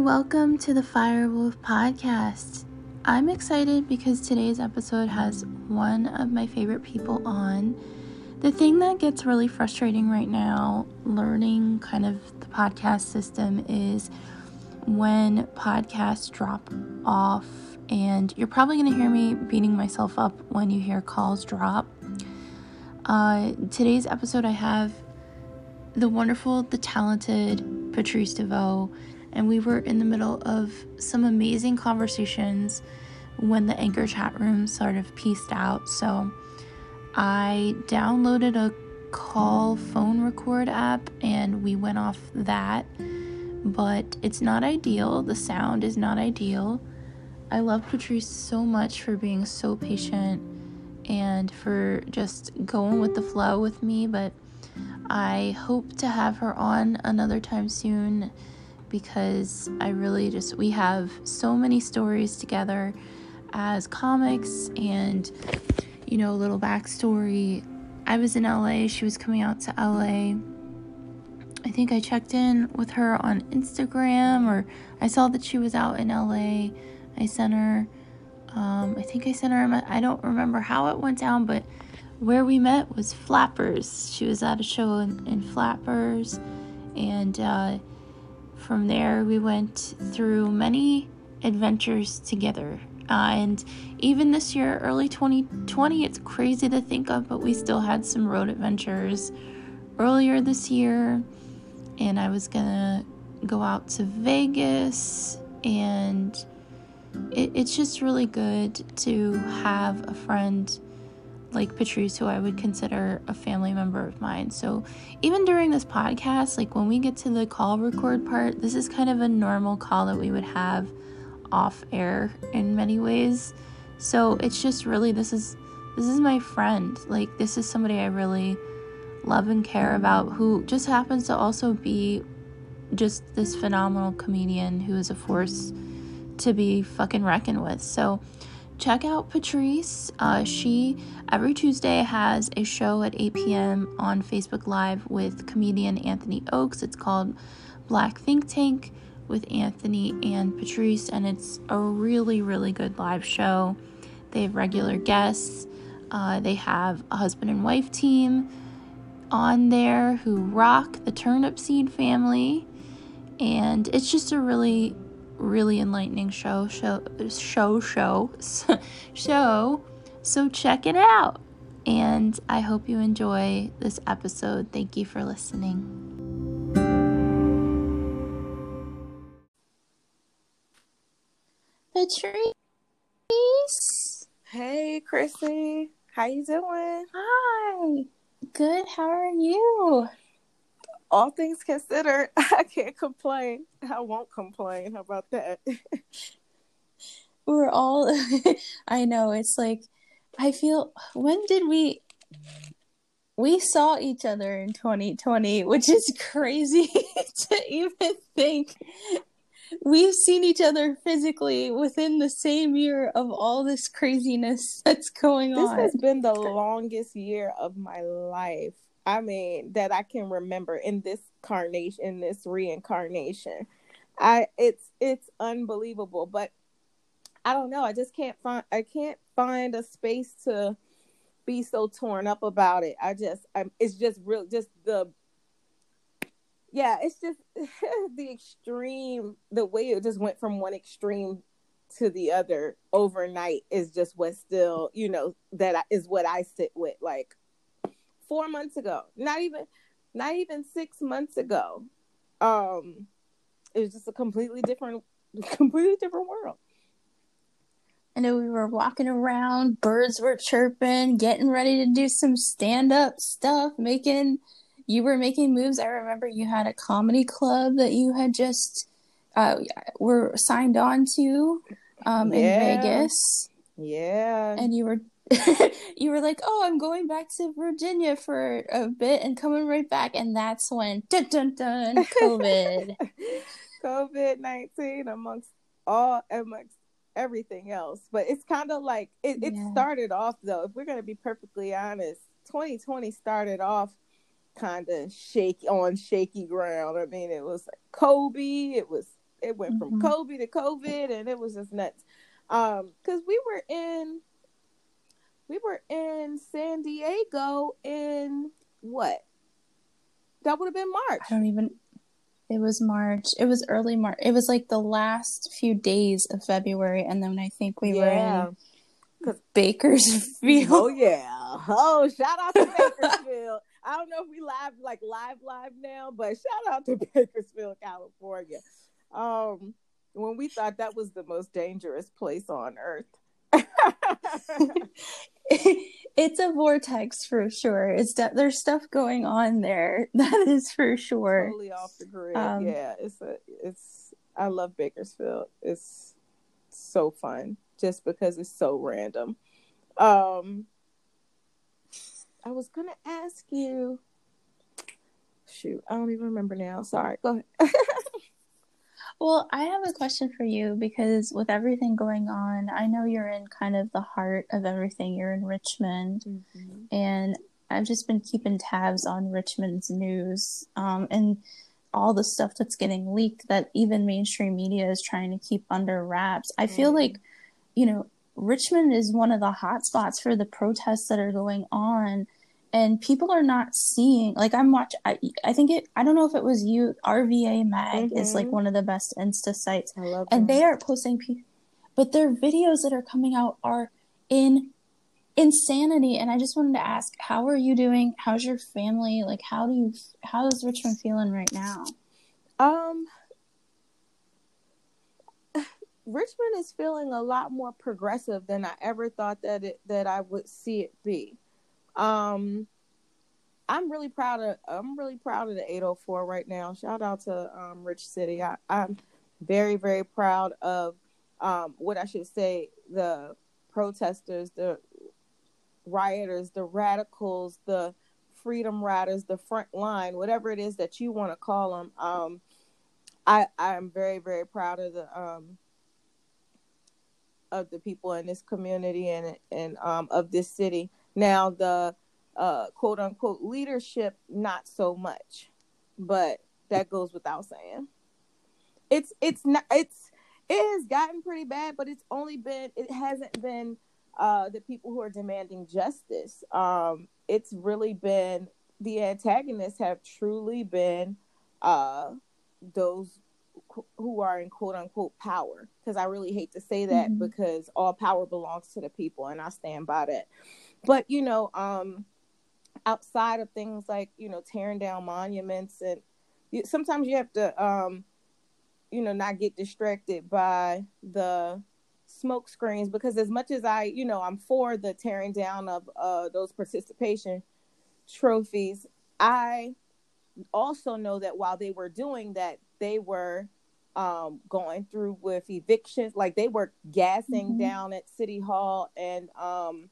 welcome to the Firewolf podcast. I'm excited because today's episode has one of my favorite people on. The thing that gets really frustrating right now, learning kind of the podcast system, is when podcasts drop off. And you're probably going to hear me beating myself up when you hear calls drop. Uh, today's episode, I have the wonderful, the talented Patrice Deveaux and we were in the middle of some amazing conversations when the anchor chat room sort of pieced out. So I downloaded a call phone record app and we went off that. But it's not ideal. The sound is not ideal. I love Patrice so much for being so patient and for just going with the flow with me. But I hope to have her on another time soon because I really just, we have so many stories together as comics and, you know, a little backstory. I was in LA, she was coming out to LA. I think I checked in with her on Instagram or I saw that she was out in LA. I sent her, um, I think I sent her, I don't remember how it went down, but where we met was Flappers. She was at a show in, in Flappers and, uh, from there, we went through many adventures together. Uh, and even this year, early 2020, it's crazy to think of, but we still had some road adventures earlier this year. And I was gonna go out to Vegas, and it, it's just really good to have a friend like Patrice, who I would consider a family member of mine. So even during this podcast, like when we get to the call record part, this is kind of a normal call that we would have off air in many ways. So it's just really this is this is my friend. Like this is somebody I really love and care about who just happens to also be just this phenomenal comedian who is a force to be fucking reckoned with. So check out Patrice. Uh, she every Tuesday has a show at 8 p.m. on Facebook Live with comedian Anthony Oakes. It's called Black Think Tank with Anthony and Patrice, and it's a really, really good live show. They have regular guests. Uh, they have a husband and wife team on there who rock the Turnip Seed family, and it's just a really really enlightening show, show, show, show, show. So check it out. And I hope you enjoy this episode. Thank you for listening. Patrice. Hey, Chrissy. How you doing? Hi. Good. How are you? All things considered, I can't complain. I won't complain. How about that? We're all, I know, it's like, I feel, when did we, we saw each other in 2020, which is crazy to even think. We've seen each other physically within the same year of all this craziness that's going this on. This has been the longest year of my life. I mean, that I can remember in this carnation, in this reincarnation. I it's it's unbelievable, but I don't know. I just can't find I can't find a space to be so torn up about it. I just I'm it's just real just the yeah, it's just the extreme the way it just went from one extreme to the other overnight is just what still, you know, that is what I sit with like four months ago, not even not even six months ago. Um, it was just a completely different, completely different world. I know we were walking around, birds were chirping, getting ready to do some stand up stuff, making you were making moves. I remember you had a comedy club that you had just uh, were signed on to um, yeah. in Vegas. Yeah. And you were you were like, "Oh, I'm going back to Virginia for a bit and coming right back," and that's when dun dun dun COVID, COVID nineteen amongst all amongst everything else. But it's kind of like it, it yeah. started off though. If we're gonna be perfectly honest, 2020 started off kind of shaky on shaky ground. I mean, it was like Kobe, it was it went mm-hmm. from Kobe to COVID, and it was just nuts. Um, because we were in we were in San Diego in what? That would have been March. I don't even. It was March. It was early March. It was like the last few days of February, and then I think we yeah. were in Bakersfield. Oh yeah! Oh, shout out to Bakersfield. I don't know if we live like live live now, but shout out to Bakersfield, California. Um, when we thought that was the most dangerous place on earth. it's a vortex for sure. It's de- there's stuff going on there. That is for sure. Totally off the grid. Um, yeah, it's a it's. I love Bakersfield. It's so fun just because it's so random. Um, I was gonna ask you. Shoot, I don't even remember now. Sorry. Go ahead. Well, I have a question for you because with everything going on, I know you're in kind of the heart of everything. You're in Richmond, mm-hmm. and I've just been keeping tabs on Richmond's news um, and all the stuff that's getting leaked that even mainstream media is trying to keep under wraps. I feel mm-hmm. like, you know, Richmond is one of the hot spots for the protests that are going on and people are not seeing like i'm watching I, I think it i don't know if it was you rva mag mm-hmm. is like mm-hmm. one of the best insta sites and they are posting people but their videos that are coming out are in insanity and i just wanted to ask how are you doing how's your family like how do you how's richmond feeling right now um richmond is feeling a lot more progressive than i ever thought that it that i would see it be um, I'm really proud of I'm really proud of the 804 right now. Shout out to um, Rich City. I, I'm very very proud of um, what I should say the protesters, the rioters, the radicals, the freedom riders, the front line, whatever it is that you want to call them. Um, I I am very very proud of the um, of the people in this community and and um, of this city. Now the uh, quote unquote leadership, not so much, but that goes without saying. It's it's not it's it has gotten pretty bad, but it's only been it hasn't been uh, the people who are demanding justice. Um, it's really been the antagonists have truly been uh, those who are in quote unquote power because i really hate to say that mm-hmm. because all power belongs to the people and i stand by that but you know um outside of things like you know tearing down monuments and you, sometimes you have to um you know not get distracted by the smoke screens because as much as i you know i'm for the tearing down of uh those participation trophies i also know that while they were doing that they were um going through with evictions like they were gassing mm-hmm. down at city hall and um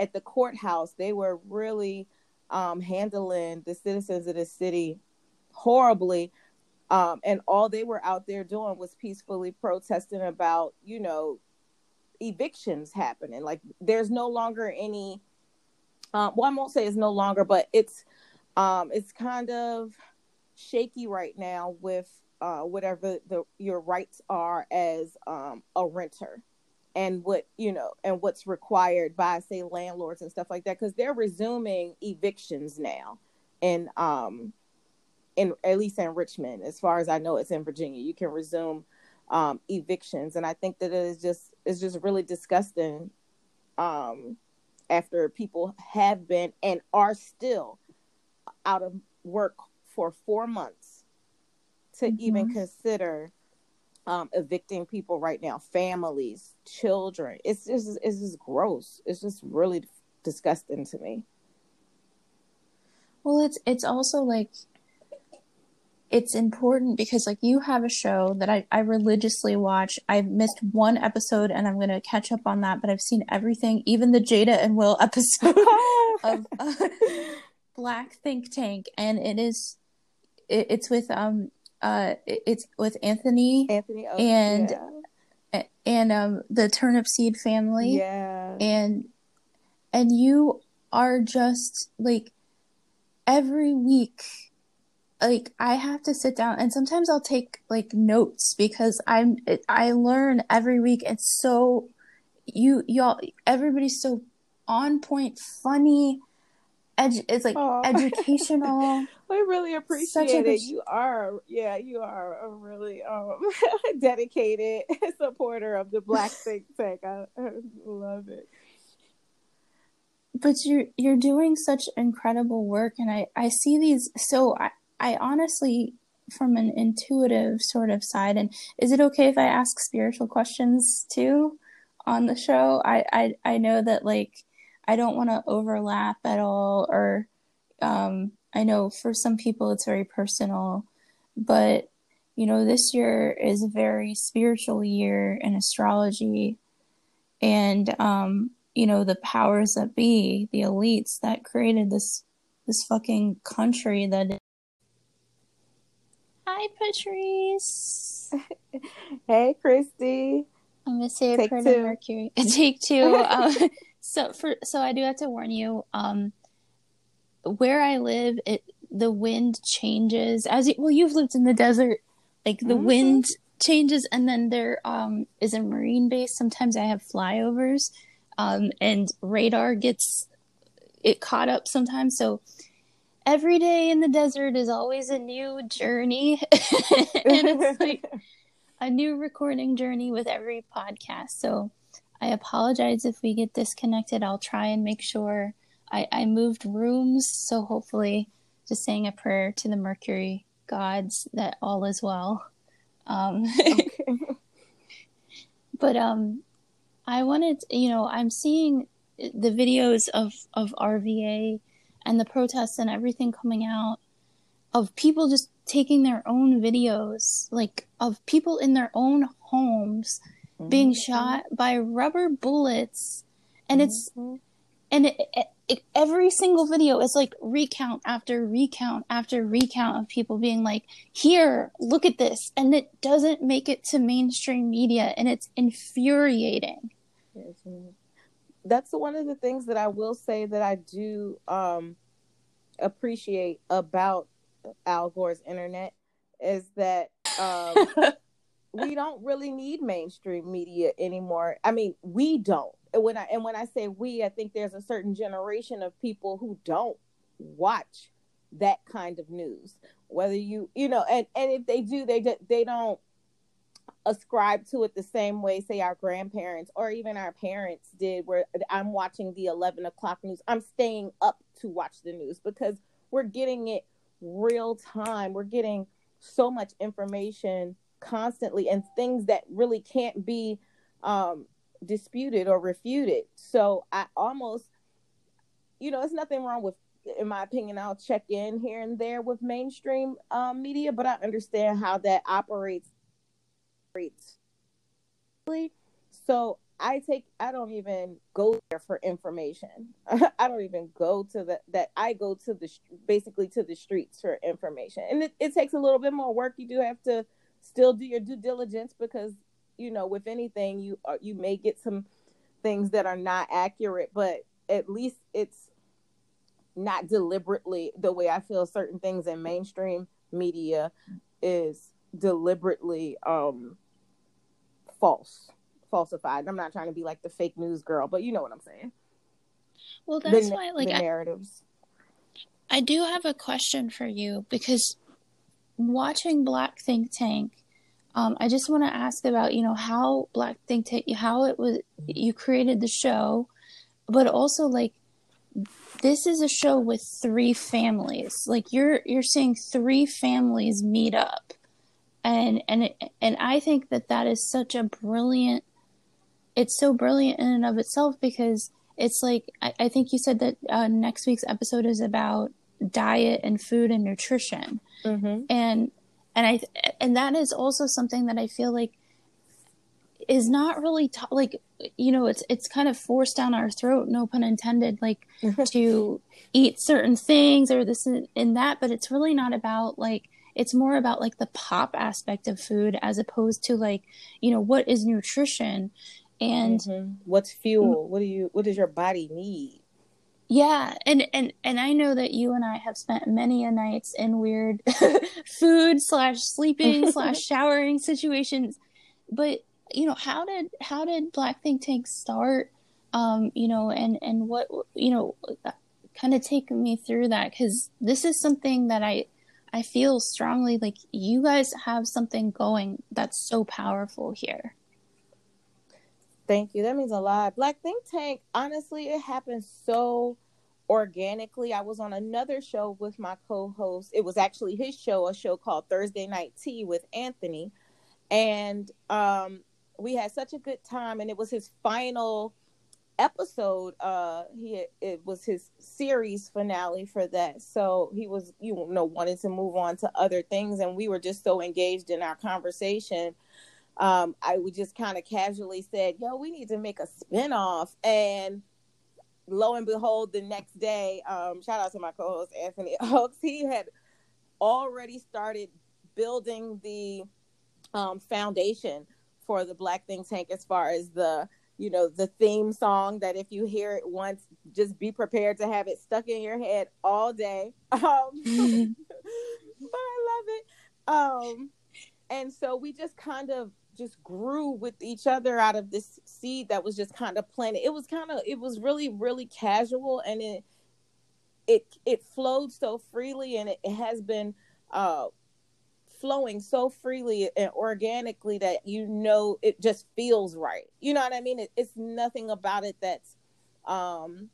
at the courthouse, they were really um, handling the citizens of the city horribly. Um, and all they were out there doing was peacefully protesting about, you know, evictions happening. Like there's no longer any. Um, well, I won't say it's no longer, but it's um, it's kind of shaky right now with uh, whatever the your rights are as um, a renter and what you know and what's required by say landlords and stuff like that because they're resuming evictions now and um in at least in richmond. As far as i know it's in virginia. You can resume um evictions. And i think that it is just it's just really disgusting um after people have been and are still out of work for four months to mm-hmm. even consider um, evicting people right now, families, children. It's just it's just gross. It's just really disgusting to me. Well, it's it's also like it's important because like you have a show that I, I religiously watch. I've missed one episode and I'm gonna catch up on that, but I've seen everything, even the Jada and Will episode of uh, Black Think Tank, and it is it, it's with um uh it's with Anthony Anthony oh, and yeah. and um the turnip seed family yeah and and you are just like every week like I have to sit down and sometimes I'll take like notes because I'm I learn every week. It's so you y'all everybody's so on point, funny. Edu- it's like educational. I really appreciate it. Good... You are, yeah, you are a really um, dedicated supporter of the Black Think Tank. I, I love it but you're you're doing such incredible work and i i see these so i i honestly from an intuitive sort of side and is it okay if i ask spiritual questions too on the show i i, I know that like i don't want to overlap at all or um i know for some people it's very personal but you know this year is a very spiritual year in astrology and um you know the powers that be the elites that created this this fucking country that hi patrice. Hey Kristy. I'm gonna say take a prayer to mercury. Take two um, so for so i do have to warn you um where i live it the wind changes as you, well you've lived in the desert like the mm-hmm. wind changes and then there um is a marine base sometimes i have flyovers um, and radar gets it caught up sometimes. So every day in the desert is always a new journey, and it's like a new recording journey with every podcast. So I apologize if we get disconnected. I'll try and make sure I, I moved rooms, so hopefully, just saying a prayer to the Mercury gods that all is well. Um, okay. but um, I wanted, you know, I'm seeing the videos of of RVA and the protests and everything coming out of people just taking their own videos, like of people in their own homes mm-hmm. being shot by rubber bullets, and mm-hmm. it's and it, it, it, every single video is like recount after recount after recount of people being like, "Here, look at this," and it doesn't make it to mainstream media, and it's infuriating. That's one of the things that I will say that I do um, appreciate about Al Gore's internet is that um, we don't really need mainstream media anymore. I mean, we don't. When I and when I say we, I think there's a certain generation of people who don't watch that kind of news. Whether you, you know, and and if they do, they they don't ascribe to it the same way, say, our grandparents or even our parents did, where I'm watching the 11 o'clock news. I'm staying up to watch the news because we're getting it real time. We're getting so much information constantly and things that really can't be um, disputed or refuted. So I almost, you know, it's nothing wrong with in my opinion, I'll check in here and there with mainstream um, media, but I understand how that operates so I take I don't even go there for information. I don't even go to the that I go to the basically to the streets for information. And it, it takes a little bit more work. You do have to still do your due diligence because you know with anything you uh, you may get some things that are not accurate, but at least it's not deliberately the way I feel certain things in mainstream media is deliberately um false falsified. I'm not trying to be like the fake news girl but you know what i'm saying. Well that's the, why like narratives. I, I do have a question for you because watching black think tank um, I just want to ask about you know how Black Think Tank how it was you created the show, but also like this is a show with three families. Like you're you're seeing three families meet up and and and I think that that is such a brilliant. It's so brilliant in and of itself because it's like I, I think you said that uh, next week's episode is about diet and food and nutrition, mm-hmm. and and I and that is also something that I feel like is not really ta- like you know it's it's kind of forced down our throat no pun intended like to eat certain things or this and, and that but it's really not about like it's more about like the pop aspect of food as opposed to like you know what is nutrition? And mm-hmm. what's fuel? What do you what does your body need Yeah, and and and I know that you and I have spent many a nights in weird food slash sleeping slash showering situations. But you know, how did how did Black Think Tank start? Um, you know, and and what you know, kind of take me through that because this is something that I I feel strongly like you guys have something going that's so powerful here. Thank you. That means a lot. Black Think Tank, honestly, it happened so organically. I was on another show with my co host. It was actually his show, a show called Thursday Night Tea with Anthony. And um, we had such a good time. And it was his final episode. Uh, he it was his series finale for that. So he was, you know, wanted to move on to other things. And we were just so engaged in our conversation um, I would just kind of casually said, "Yo, we need to make a spinoff." And lo and behold, the next day, um, shout out to my co-host Anthony Oakes, he had already started building the um, foundation for the Black Think Tank as far as the you know the theme song that if you hear it once, just be prepared to have it stuck in your head all day. Um, but I love it. Um, and so we just kind of just grew with each other out of this seed that was just kind of planted. It was kind of it was really really casual and it it it flowed so freely and it, it has been uh flowing so freely and organically that you know it just feels right. You know what I mean? It, it's nothing about it that's um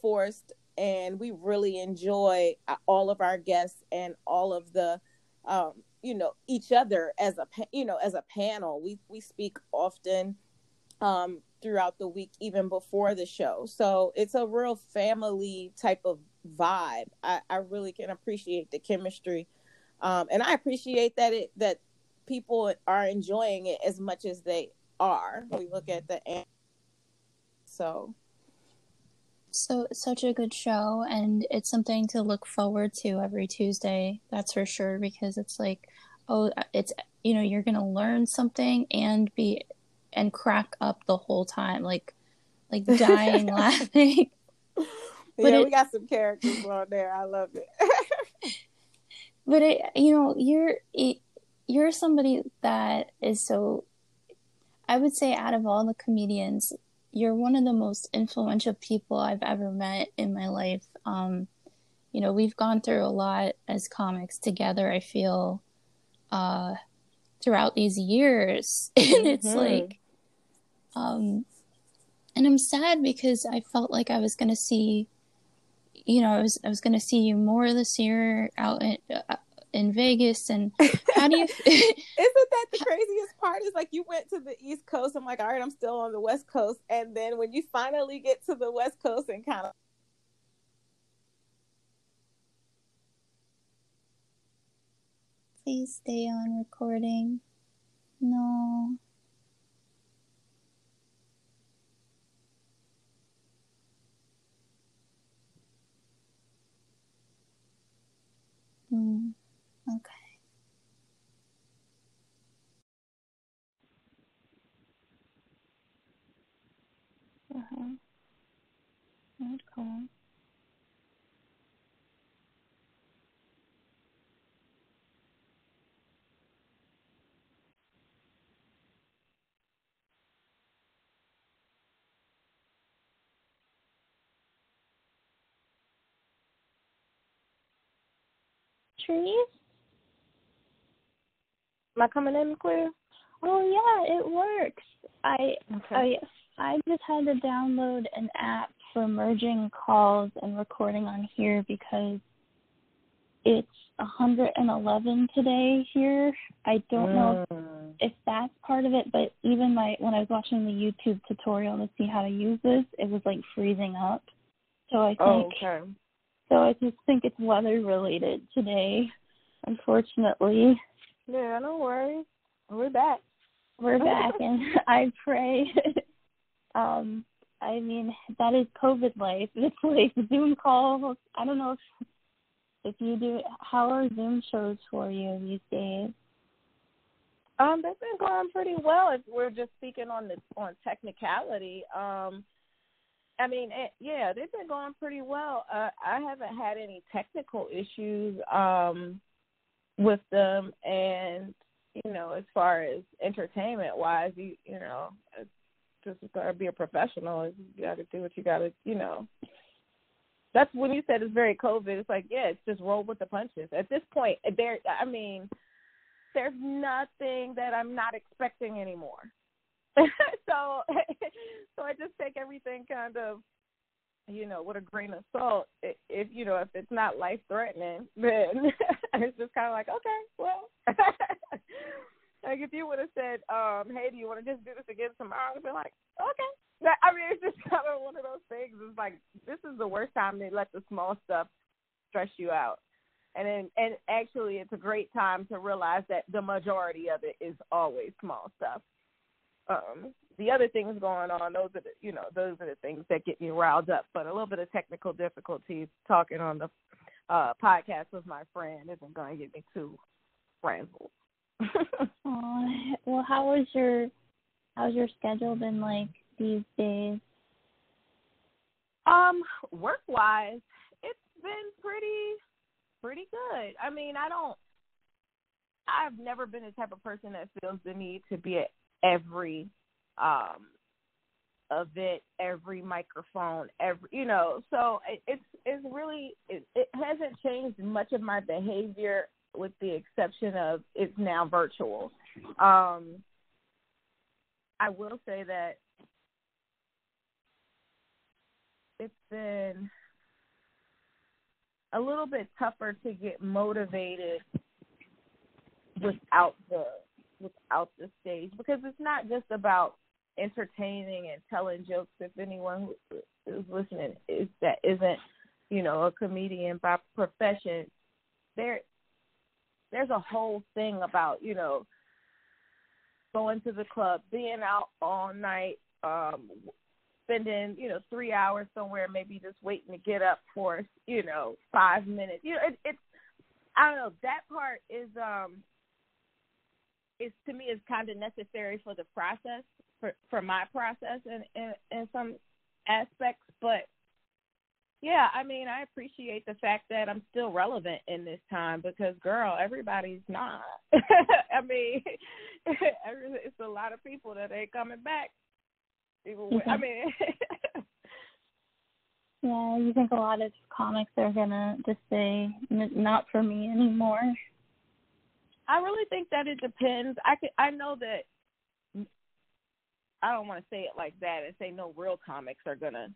forced and we really enjoy uh, all of our guests and all of the um you know each other as a you know as a panel. We we speak often um throughout the week even before the show. So it's a real family type of vibe. I i really can appreciate the chemistry um and i appreciate that it that people are enjoying it as much as they are. We look at the end. so. So it's such a good show and it's something to look forward to every tuesday that's for sure because it's like oh it's you know you're gonna learn something and be and crack up the whole time like like dying laughing. But yeah it, we got some characters on there. I love it. But it you know you're it, you're somebody that is so i would say out of all the comedians you're one of the most influential people I've ever met in my life. Um, you know, we've gone through a lot as comics together, I feel, uh, throughout these years. and it's mm-hmm. like, um, and I'm sad because I felt like I was going to see, you know, I was, I was going to see you more this year out in, uh, in Vegas and how do you Isn't that the craziest part is like you went to the East Coast I'm like all right I'm still on the West Coast and then when you finally get to the West Coast and kind of Please stay on recording. No. Hmm. Okay. Uh-huh. Not cool. Trees? Am I coming in clear? Oh yeah, it works. I okay. I I just had to download an app for merging calls and recording on here because it's 111 today here. I don't mm. know if, mm. if that's part of it, but even my when I was watching the YouTube tutorial to see how to use this, it was like freezing up. So I oh, think oh, okay. So I just think it's weather related today, unfortunately. Yeah, no worries. We're back. We're back, and I pray. um, I mean, that is COVID life. It's like Zoom calls. I don't know if if you do. How are Zoom shows for you these days? Um, they've been going pretty well. If we're just speaking on the on technicality, um, I mean, it, yeah, they've been going pretty well. Uh, I haven't had any technical issues um, with them, and you know, as far as entertainment wise, you you know, just gotta be a professional. You got to do what you got to, you know. That's when you said it's very COVID. It's like, yeah, it's just roll with the punches. At this point, there. I mean, there's nothing that I'm not expecting anymore. so, so I just take everything kind of, you know, with a grain of salt. If you know, if it's not life threatening, then it's just kind of like, okay, well. like if you would have said, um, "Hey, do you want to just do this again tomorrow?" I'd be like, "Okay." I mean, it's just kind of one of those things. It's like this is the worst time to let the small stuff stress you out and then and actually it's a great time to realize that the majority of it is always small stuff um the other things going on those are the you know those are the things that get me riled up but a little bit of technical difficulties talking on the uh podcast with my friend isn't going to get me too frazzled well how was your how's your schedule been like these days um work wise it's been pretty pretty good. I mean, I don't. I've never been the type of person that feels the need to be at every um event, every microphone, every you know. So it, it's it's really it, it hasn't changed much of my behavior, with the exception of it's now virtual. Um, I will say that it's been a little bit tougher to get motivated without the without the stage because it's not just about entertaining and telling jokes. If anyone who is listening is that isn't you know a comedian by profession, there there's a whole thing about you know going to the club, being out all night, um, spending you know three hours somewhere, maybe just waiting to get up for you know five minutes. You know, it, it's I don't know that part is um is to me is kind of necessary for the process for for my process in in, in some aspects, but yeah, I mean, I appreciate the fact that I'm still relevant in this time because, girl, everybody's not. I mean, it's a lot of people that ain't coming back Even I mean. yeah, you think a lot of comics are gonna just say not for me anymore. I really think that it depends. I can, I know that I don't want to say it like that and say no real comics are gonna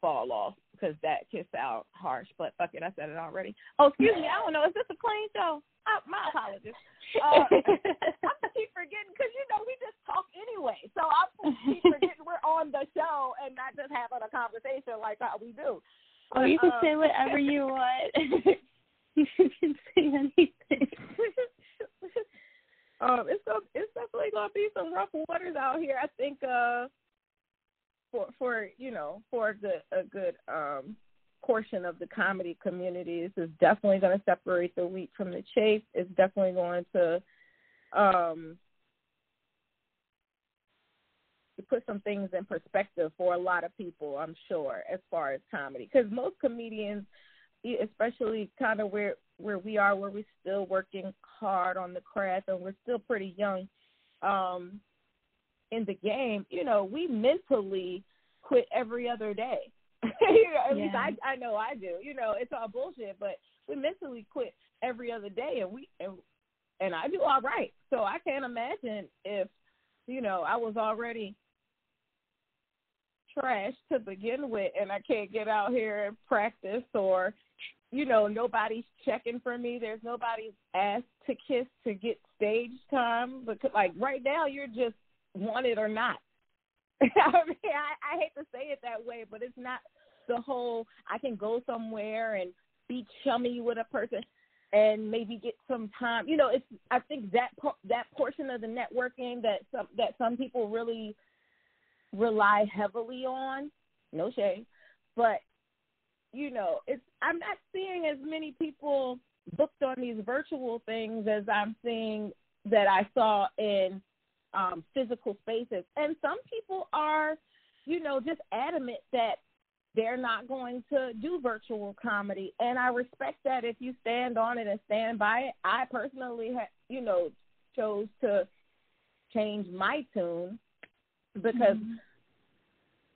fall off because that kiss out harsh. But fuck it, I said it already. Oh, excuse me. I don't know. Is this a clean show? Uh, my apologies. Uh, I keep forgetting because you know we just talk anyway. So I keep forgetting we're on the show and not just having a conversation like how we do. Oh, you can um, say whatever you want. you can say anything. um, it's go, it's definitely gonna be some rough waters out here. I think uh for for you know for the a good um portion of the comedy community. This is definitely going to separate the wheat from the chaff. It's definitely going to um, put some things in perspective for a lot of people, I'm sure, as far as comedy. Because most comedians, especially kind of where where we are, where we're still working hard on the craft and we're still pretty young um, in the game, you know, we mentally quit every other day. you know, at yeah. least I I know I do. You know, it's all bullshit, but we mentally quit every other day, and we and and I do all right. So I can't imagine if you know I was already trash to begin with, and I can't get out here and practice, or you know nobody's checking for me. There's nobody's asked to kiss to get stage time because like right now you're just wanted or not. I mean, I, I hate to say it that way, but it's not the whole I can go somewhere and be chummy with a person and maybe get some time. You know, it's I think that that portion of the networking that some that some people really rely heavily on. No shade, but you know, it's I'm not seeing as many people booked on these virtual things as I'm seeing that I saw in um, physical spaces. And some people are, you know, just adamant that they're not going to do virtual comedy, and I respect that if you stand on it and stand by it. I personally, ha- you know, chose to change my tune because mm-hmm.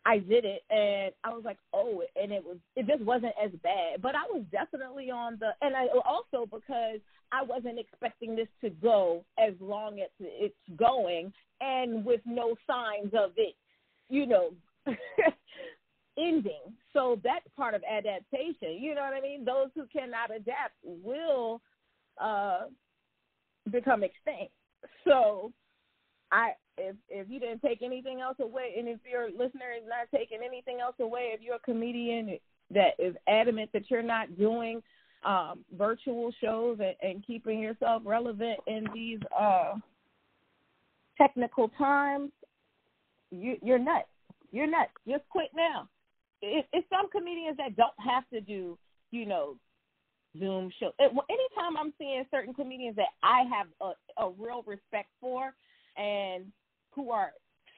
I did it and I was like, oh, and it was it just wasn't as bad. But I was definitely on the and I also because I wasn't expecting this to go as long as it's going and with no signs of it, you know, ending. So that's part of adaptation. You know what I mean? Those who cannot adapt will uh become extinct. So I if if you didn't take anything else away, and if your listener is not taking anything else away, if you're a comedian that is adamant that you're not doing um, virtual shows and, and keeping yourself relevant in these uh, technical times, you, you're nuts. You're nuts. Just quit now. It, it's some comedians that don't have to do, you know, Zoom show. Anytime I'm seeing certain comedians that I have a, a real respect for, and who are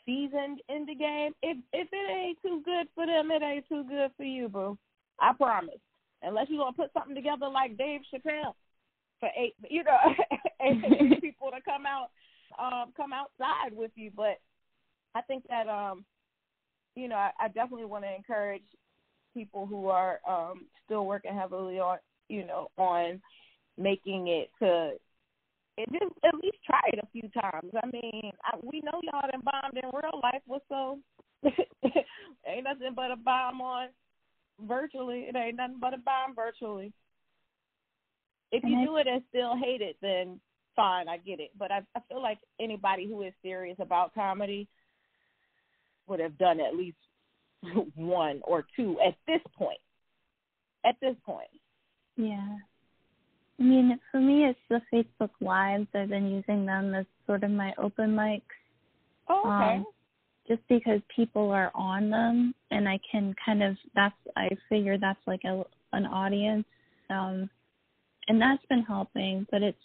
seasoned in the game, if if it ain't too good for them, it ain't too good for you, boo. I promise. Unless you're gonna put something together like Dave Chappelle for eight, you know, eight people to come out, um, come outside with you. But I think that, um, you know, I, I definitely want to encourage people who are um, still working heavily on, you know, on making it to and just at least try it a few times. I mean, I, we know y'all done bombed in real life. What's so? ain't nothing but a bomb on virtually. It ain't nothing but a bomb virtually. If you do it and still hate it, then fine, I get it. But I, I feel like anybody who is serious about comedy would have done at least one or two at this point. At this point. Yeah. I mean, for me, it's the Facebook Lives. I've been using them as sort of my open mics. Oh, okay. Um, just because people are on them, and I can kind of that's I figure that's like a an audience, um, and that's been helping. But it's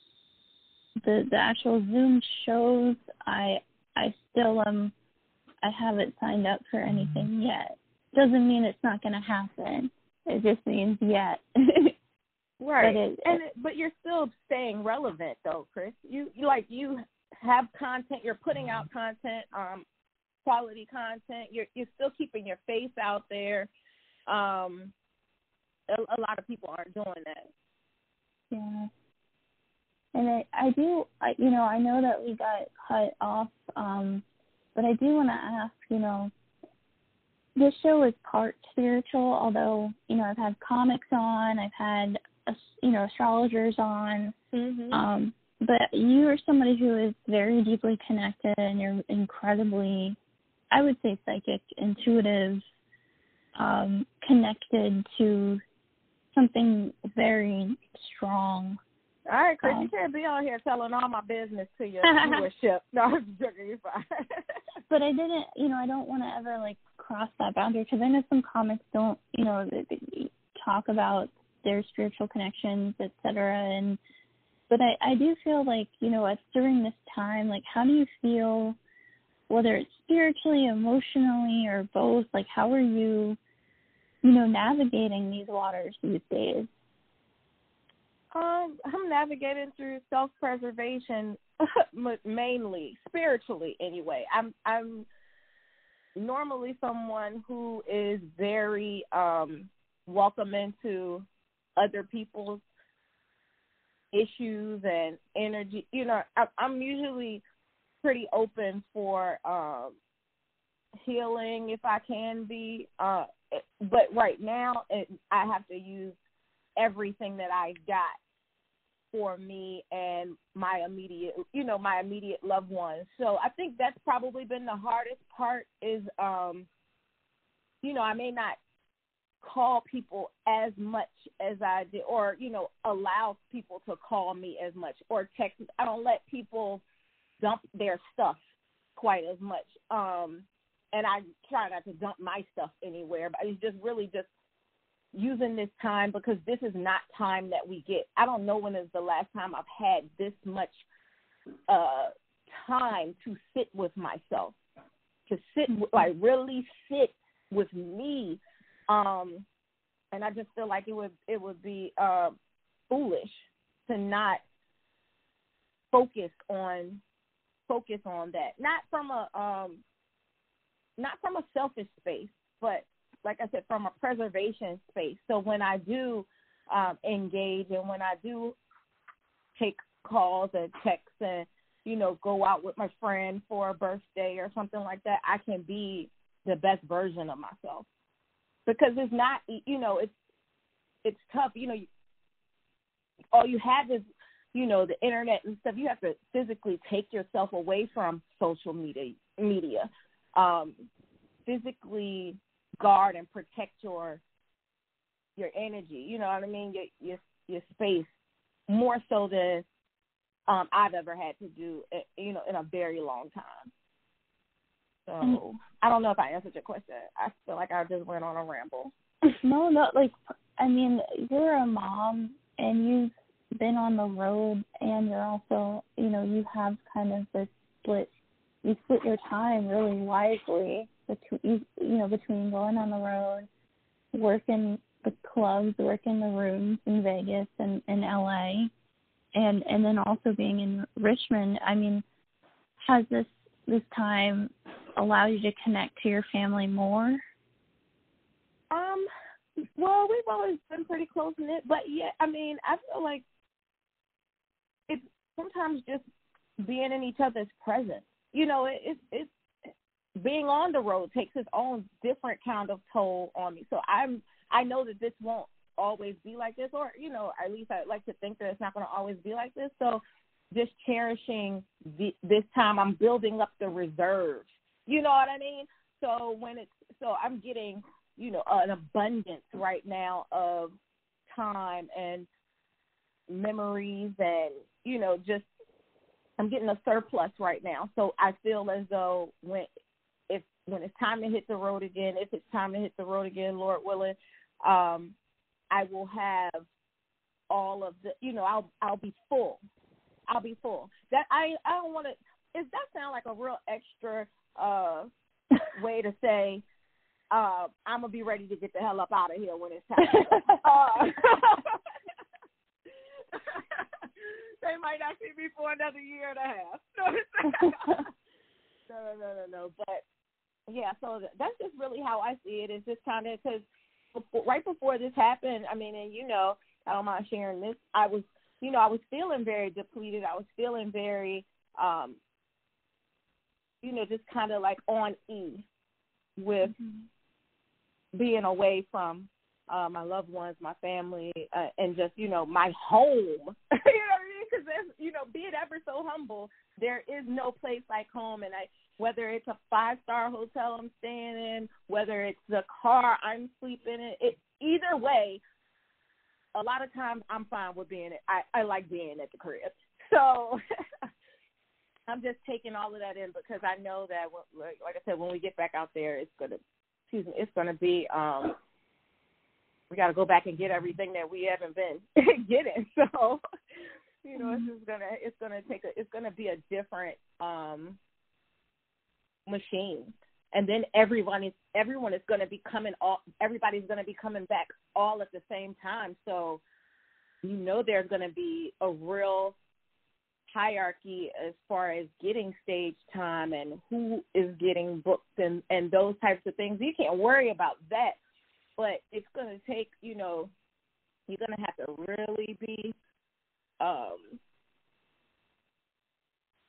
the the actual Zoom shows. I I still am. I haven't signed up for anything yet. Doesn't mean it's not going to happen. It just means yet. Right. But it, and it, but you're still staying relevant though, Chris. You, you like you have content, you're putting out content, um quality content. You're you're still keeping your face out there. Um a, a lot of people aren't doing that. Yeah. And I, I do, I, you know, I know that we got cut off, um, but I do want to ask, you know, this show is part spiritual, although, you know, I've had comics on, I've had you know astrologers on mm-hmm. um but you are somebody who is very deeply connected and you're incredibly i would say psychic intuitive um connected to something very strong all right, Chris, um, you can't be on here telling all my business to your viewership. No, I'm joking. You're fine. but I didn't, you know, I don't want to ever like cross that boundary because I know some comics don't, you know, they, they talk about their spiritual connections, etc. And but I, I do feel like, you know, during this time, like how do you feel whether it's spiritually, emotionally or both, like how are you, you know, navigating these waters these days? Um, I'm navigating through self preservation mainly, spiritually anyway. I'm I'm normally someone who is very um welcome into other people's issues and energy. You know, I, I'm usually pretty open for um, healing if I can be. Uh, but right now, it, I have to use everything that I got for me and my immediate, you know, my immediate loved ones. So I think that's probably been the hardest part. Is, um, you know, I may not call people as much as I did, or you know, allow people to call me as much or text. I don't let people dump their stuff quite as much. Um, and I try not to dump my stuff anywhere, but it's just really just using this time because this is not time that we get. I don't know when is the last time I've had this much uh time to sit with myself, to sit like really sit with me Um, and I just feel like it would it would be uh, foolish to not focus on focus on that. Not from a um, not from a selfish space, but like I said, from a preservation space. So when I do um, engage and when I do take calls and texts and you know go out with my friend for a birthday or something like that, I can be the best version of myself because it's not you know it's it's tough you know all you have is you know the internet and stuff. You have to physically take yourself away from social media media um physically guard and protect your your energy you know what i mean? Your your your space more so than um i've ever had to do eh, you know in a very long time so mm-hmm. I don't know if I answered your question. I feel like I just went on a ramble. no, no, like I mean, you're a mom and you've been on the road and you're also, you know, you have kind of this split you split your time really wisely between you know, between going on the road, working the clubs, working the rooms in Vegas and in LA and and then also being in Richmond. I mean, has this this time allow you to connect to your family more? Um, well, we've always been pretty close knit, but yeah, I mean, I feel like it's sometimes just being in each other's presence. You know, it, it's it's being on the road takes its own different kind of toll on me. So I'm I know that this won't always be like this, or you know, at least I like to think that it's not going to always be like this. So just cherishing the, this time, I'm building up the reserves you know what I mean? So when it's so I'm getting, you know, an abundance right now of time and memories and, you know, just I'm getting a surplus right now. So I feel as though when if when it's time to hit the road again, if it's time to hit the road again, Lord willing, um, I will have all of the you know, I'll I'll be full. I'll be full. That I I don't want to. is that sound like a real extra uh, way to say uh, I'm gonna be ready to get the hell up out of here when it's time. uh, they might not see me for another year and a half. no, no, no, no, no. But yeah, so that's just really how I see it. It's just kind of because right before this happened, I mean, and you know, I don't mind sharing this. I was, you know, I was feeling very depleted. I was feeling very um you know, just kind of like on E with mm-hmm. being away from uh, my loved ones, my family, uh, and just you know my home. you know what I mean? Because you know, being ever so humble, there is no place like home. And I, whether it's a five star hotel I'm staying in, whether it's the car I'm sleeping in, it either way. A lot of times I'm fine with being. I I like being at the crib. So I'm just taking all of that in because I know that, like, like I said, when we get back out there, it's gonna, excuse me, it's gonna be. um we got to go back and get everything that we haven't been getting. So, you know, mm-hmm. it's just gonna it's gonna take a it's gonna be a different um machine. And then everyone is everyone is gonna be coming all everybody's gonna be coming back all at the same time. So you know there's gonna be a real hierarchy as far as getting stage time and who is getting booked and and those types of things. You can't worry about that, but it's going to take you know you're going to have to really be um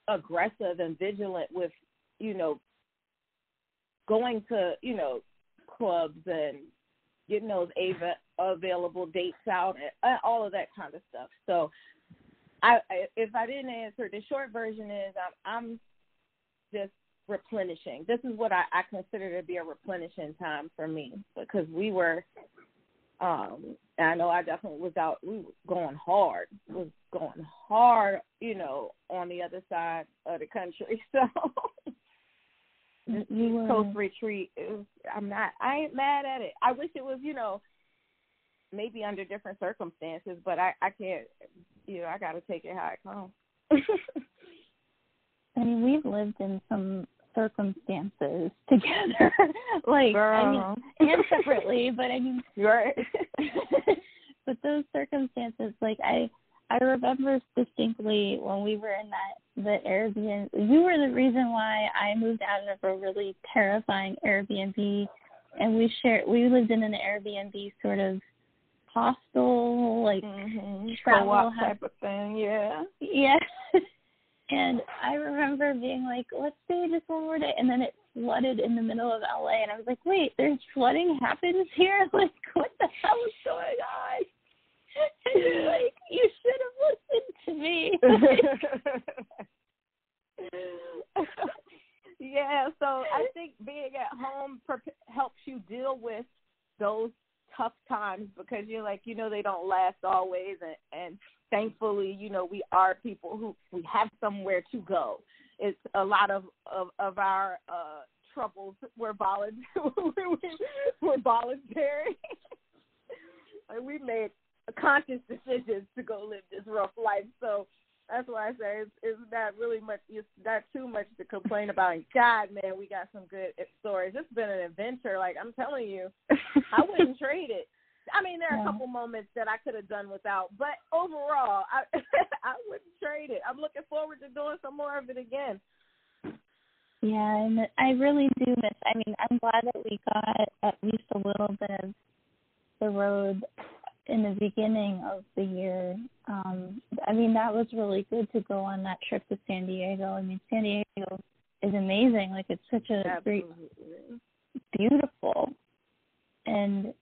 aggressive and vigilant with you know going to you know clubs and getting those av- available dates out and all of that kind of stuff. So I, if I didn't answer, the short version is I'm, I'm just replenishing. This is what I, I consider to be a replenishing time for me because we were, um, I know I definitely was out. We were going hard, was going hard, you know, on the other side of the country. So. East Coast retreat. Was, I'm not. I ain't mad at it. I wish it was, you know, maybe under different circumstances, but I I can't you know, I got to take it how it comes. I mean, we've lived in some circumstances together. like Girl. I mean and separately, but I mean right. but those circumstances, like I I remember distinctly when we were in that the Airbnb you were the reason why I moved out of a really terrifying Airbnb and we shared we lived in an Airbnb sort of hostel like mm-hmm. travel type of thing, yeah. Yeah. And I remember being like, let's stay just one more day. And then it flooded in the middle of LA. And I was like, wait, there's flooding happens here? Like, what the hell is going on? And you're like, you should have listened to me. yeah, so I think being at home helps you deal with those tough times because you're like, you know, they don't last always. And, and thankfully, you know, we are people who we have somewhere to go. It's a lot of of, of our uh, troubles were voluntary. were voluntary. like we made conscious decisions to go live this rough life. So that's why I say it's, it's not really much. It's not too much to complain about. And God, man, we got some good stories. It's been an adventure. Like I'm telling you, I wouldn't trade it. I mean, there are a couple moments that I could have done without, but overall, I I wouldn't trade it. I'm looking forward to doing some more of it again. Yeah, and I really do miss. I mean, I'm glad that we got at least a little bit of the road in the beginning of the year. Um, I mean, that was really good to go on that trip to San Diego. I mean, San Diego is amazing. Like, it's such a Absolutely. great, beautiful, and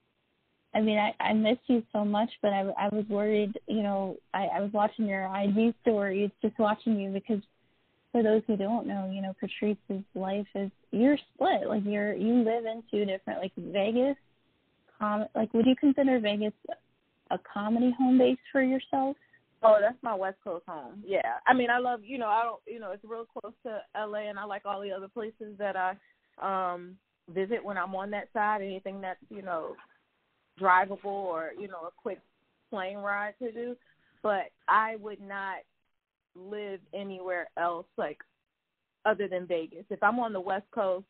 I mean, I, I miss you so much, but I, I was worried, you know, I, I was watching your IG stories, just watching you because for those who don't know, you know, Patrice's life is, you're split. Like you're, you live in two different, like Vegas, com, like would you consider Vegas a comedy home base for yourself? Oh, that's my West Coast home. Yeah. I mean, I love, you know, I don't, you know, it's real close to LA and I like all the other places that I um visit when I'm on that side. Anything that's, you know, drivable or you know a quick plane ride to do, but I would not live anywhere else like other than Vegas. If I'm on the West Coast,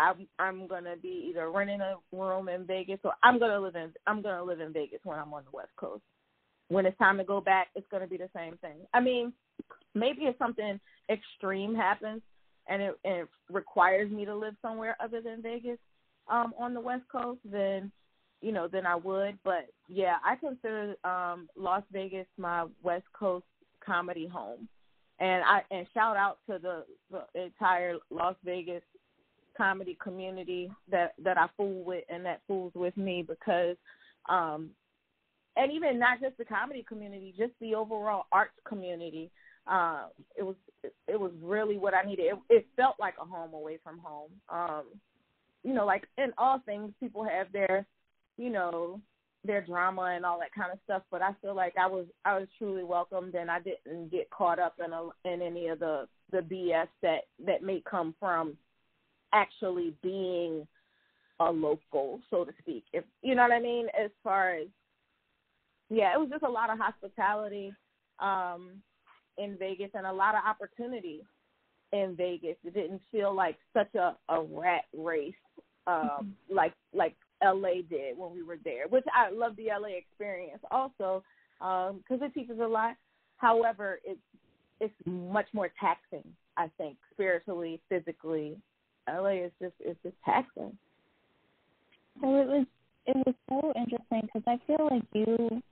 I'm I'm gonna be either renting a room in Vegas or I'm gonna live in I'm gonna live in Vegas when I'm on the West Coast. When it's time to go back, it's gonna be the same thing. I mean, maybe if something extreme happens and it, and it requires me to live somewhere other than Vegas um, on the West Coast, then you know, then I would. But yeah, I consider um Las Vegas my West Coast comedy home. And I and shout out to the, the entire Las Vegas comedy community that that I fool with and that fools with me because um and even not just the comedy community, just the overall arts community. Uh, it was it was really what I needed. It, it felt like a home away from home. Um, you know, like in all things, people have their you know, their drama and all that kind of stuff. But I feel like I was I was truly welcomed, and I didn't get caught up in a, in any of the the BS that that may come from actually being a local, so to speak. If you know what I mean, as far as yeah, it was just a lot of hospitality um, in Vegas and a lot of opportunity in Vegas. It didn't feel like such a, a rat race um, mm-hmm. like like LA did when we were there, which I love the LA experience also because um, it teaches a lot. However, it's it's much more taxing. I think spiritually, physically, LA is just it's just taxing. So it was it was so interesting because I feel like you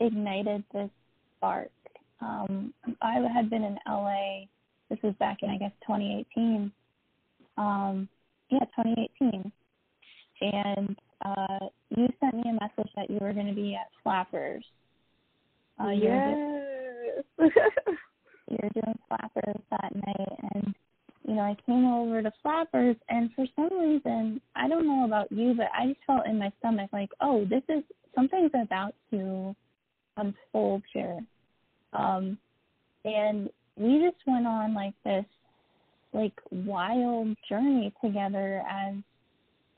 ignited this spark. Um, I had been in LA. This was back in I guess 2018. Um, yeah, 2018 and uh, you sent me a message that you were going to be at Flappers. Uh, yes. You're, you're doing Flappers that night, and you know I came over to Flappers, and for some reason I don't know about you, but I just felt in my stomach like, oh, this is something's about to unfold here. Um, and we just went on like this like wild journey together as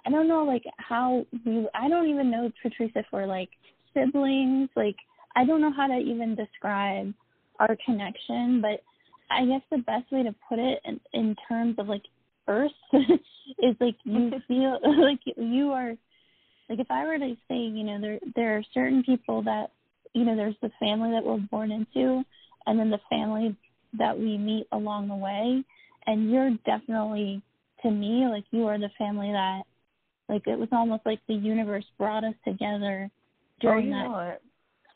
I don't know like how we I don't even know Patrice if we're like siblings. Like I don't know how to even describe our connection, but I guess the best way to put it in, in terms of like first is like you feel like you are like if I were to say, you know, there there are certain people that you know, there's the family that we're born into and then the family that we meet along the way. And you're definitely to me, like you are the family that like it was almost like the universe brought us together during oh,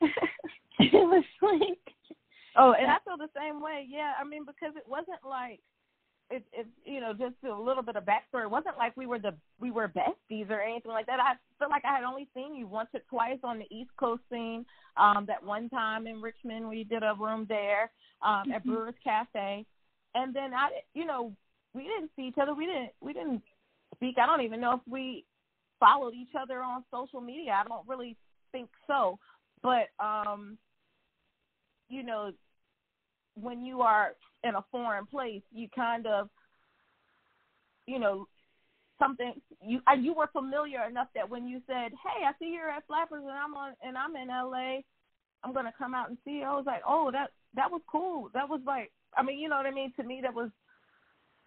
that. It. it was like Oh, and I feel the same way. Yeah, I mean because it wasn't like it's it you know just a little bit of backstory. It wasn't like we were the we were besties or anything like that. I feel like I had only seen you once or twice on the East Coast scene. Um, that one time in Richmond we did a room there um, mm-hmm. at Brewers Cafe, and then I you know we didn't see each other. We didn't we didn't speak. I don't even know if we followed each other on social media. I don't really think so. But um, you know, when you are in a foreign place, you kind of, you know, something you uh, you were familiar enough that when you said, "Hey, I see you're at Flappers and I'm on and I'm in LA, I'm gonna come out and see you." I was like, "Oh, that that was cool. That was like, I mean, you know what I mean? To me, that was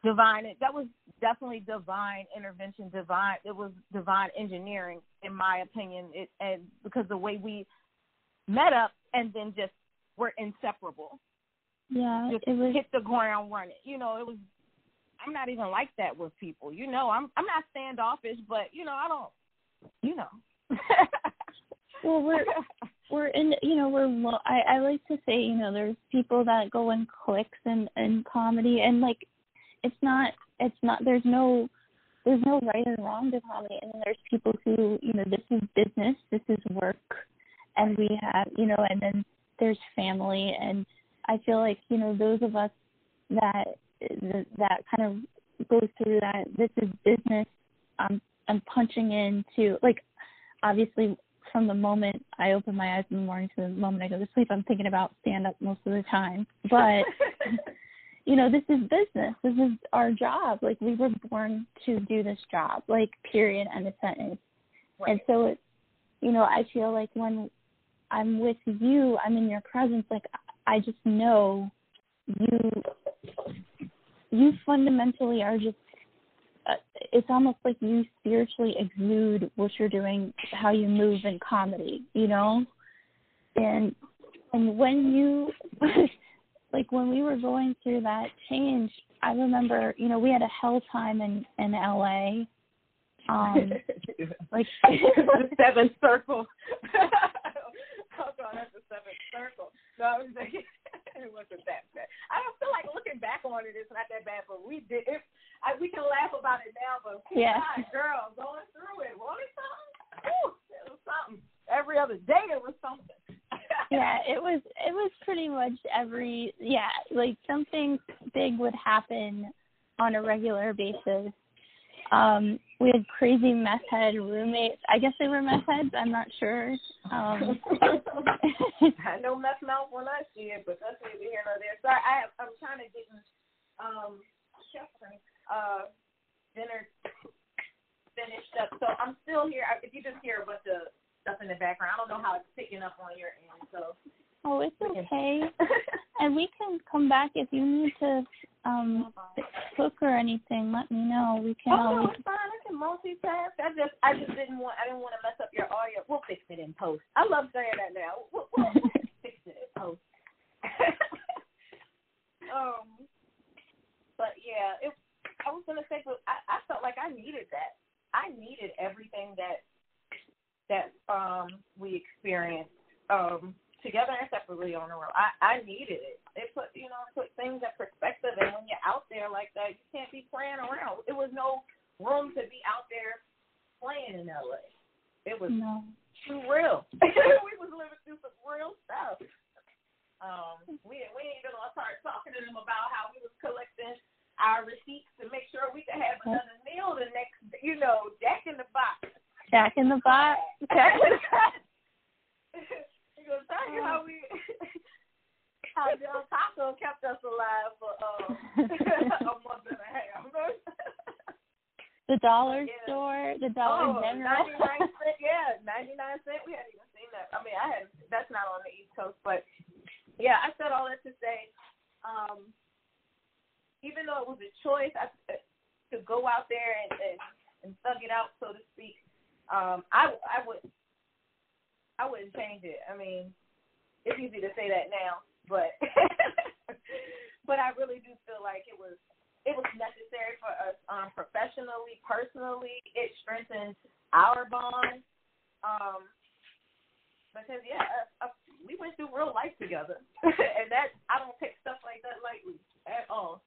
divine. That was definitely divine intervention. Divine. It was divine engineering, in my opinion. It and because the way we met up and then just were inseparable. Yeah, just it was hit the ground running. You know, it was. I'm not even like that with people. You know, I'm I'm not standoffish, but you know, I don't. You know. well, we're we're in. You know, we're. Lo- I I like to say, you know, there's people that go in clicks and and comedy, and like, it's not. It's not. There's no. There's no right and wrong to comedy, and there's people who, you know, this is business, this is work, and we have, you know, and then there's family and I feel like you know those of us that that kind of goes through that this is business. I'm I'm punching into like obviously from the moment I open my eyes in the morning to the moment I go to sleep, I'm thinking about stand up most of the time. But you know, this is business. This is our job. Like we were born to do this job. Like period and a sentence. Right. And so it's you know, I feel like when I'm with you, I'm in your presence, like I just know you you fundamentally are just uh, it's almost like you spiritually exude what you're doing how you move in comedy you know? And and when you like when we were going through that change i remember you know we had a hell time in in la um like the seventh circle oh god that's the seventh circle no, I was like, it wasn't that bad. I don't feel like looking back on it, it's not that bad, but we did. It, I, we can laugh about it now, but oh yeah, God, girl, going through it, what is something? Whew, it was something. Every other day it was something. yeah, it was. It was pretty much every. Yeah, like something big would happen on a regular basis. Um, we had crazy meth head roommates. I guess they were meth heads. I'm not sure. Um, I know meth mouth when I see it, but that's neither here nor there. Sorry, I have, I'm trying to get um uh dinner finished up, so I'm still here. If you just hear a bunch of stuff in the background, I don't know how it's picking up on your end. So. Oh, it's okay. and we can come back if you need to um cook or anything, let me know. We can. Oh no, it's fine. I can multitask. I just, I just didn't want, I didn't want to mess up your audio. We'll fix it in post. I love saying that now. We'll, we'll, we'll fix it in post. um, but yeah, it. I was gonna say, but I, I felt like I needed that. I needed everything that that um we experienced. Um, together and separately on the road. I I needed it. It put you know put things in perspective. And when you're out there like that, you can't be playing around. It was no room to be out there playing in LA. It was no. too real. we was living through some real stuff. Um, we we ain't gonna start talking to them about how we was collecting our receipts to make sure we could have another meal the next, you know, Jack in the Box. Jack in the Box. Jack in the Box. She gonna tell you how we how Del Taco kept us alive for uh, a month and a half. the dollar yeah. Dollar oh, General. 99 cent, yeah, 99 cent. We hadn't even seen that. I mean, I had that's not on the East Coast, but yeah, I said all that to say, um, even though it was a choice, I, to go out there and, and and thug it out, so to speak. Um, I I would I wouldn't change it. I mean, it's easy to say that now, but but I really do feel like it was it was necessary for us um, professionally, personally. It strengthened our bond. Um, because yeah, uh, uh, we went through real life together, and that I don't take stuff like that lightly at all.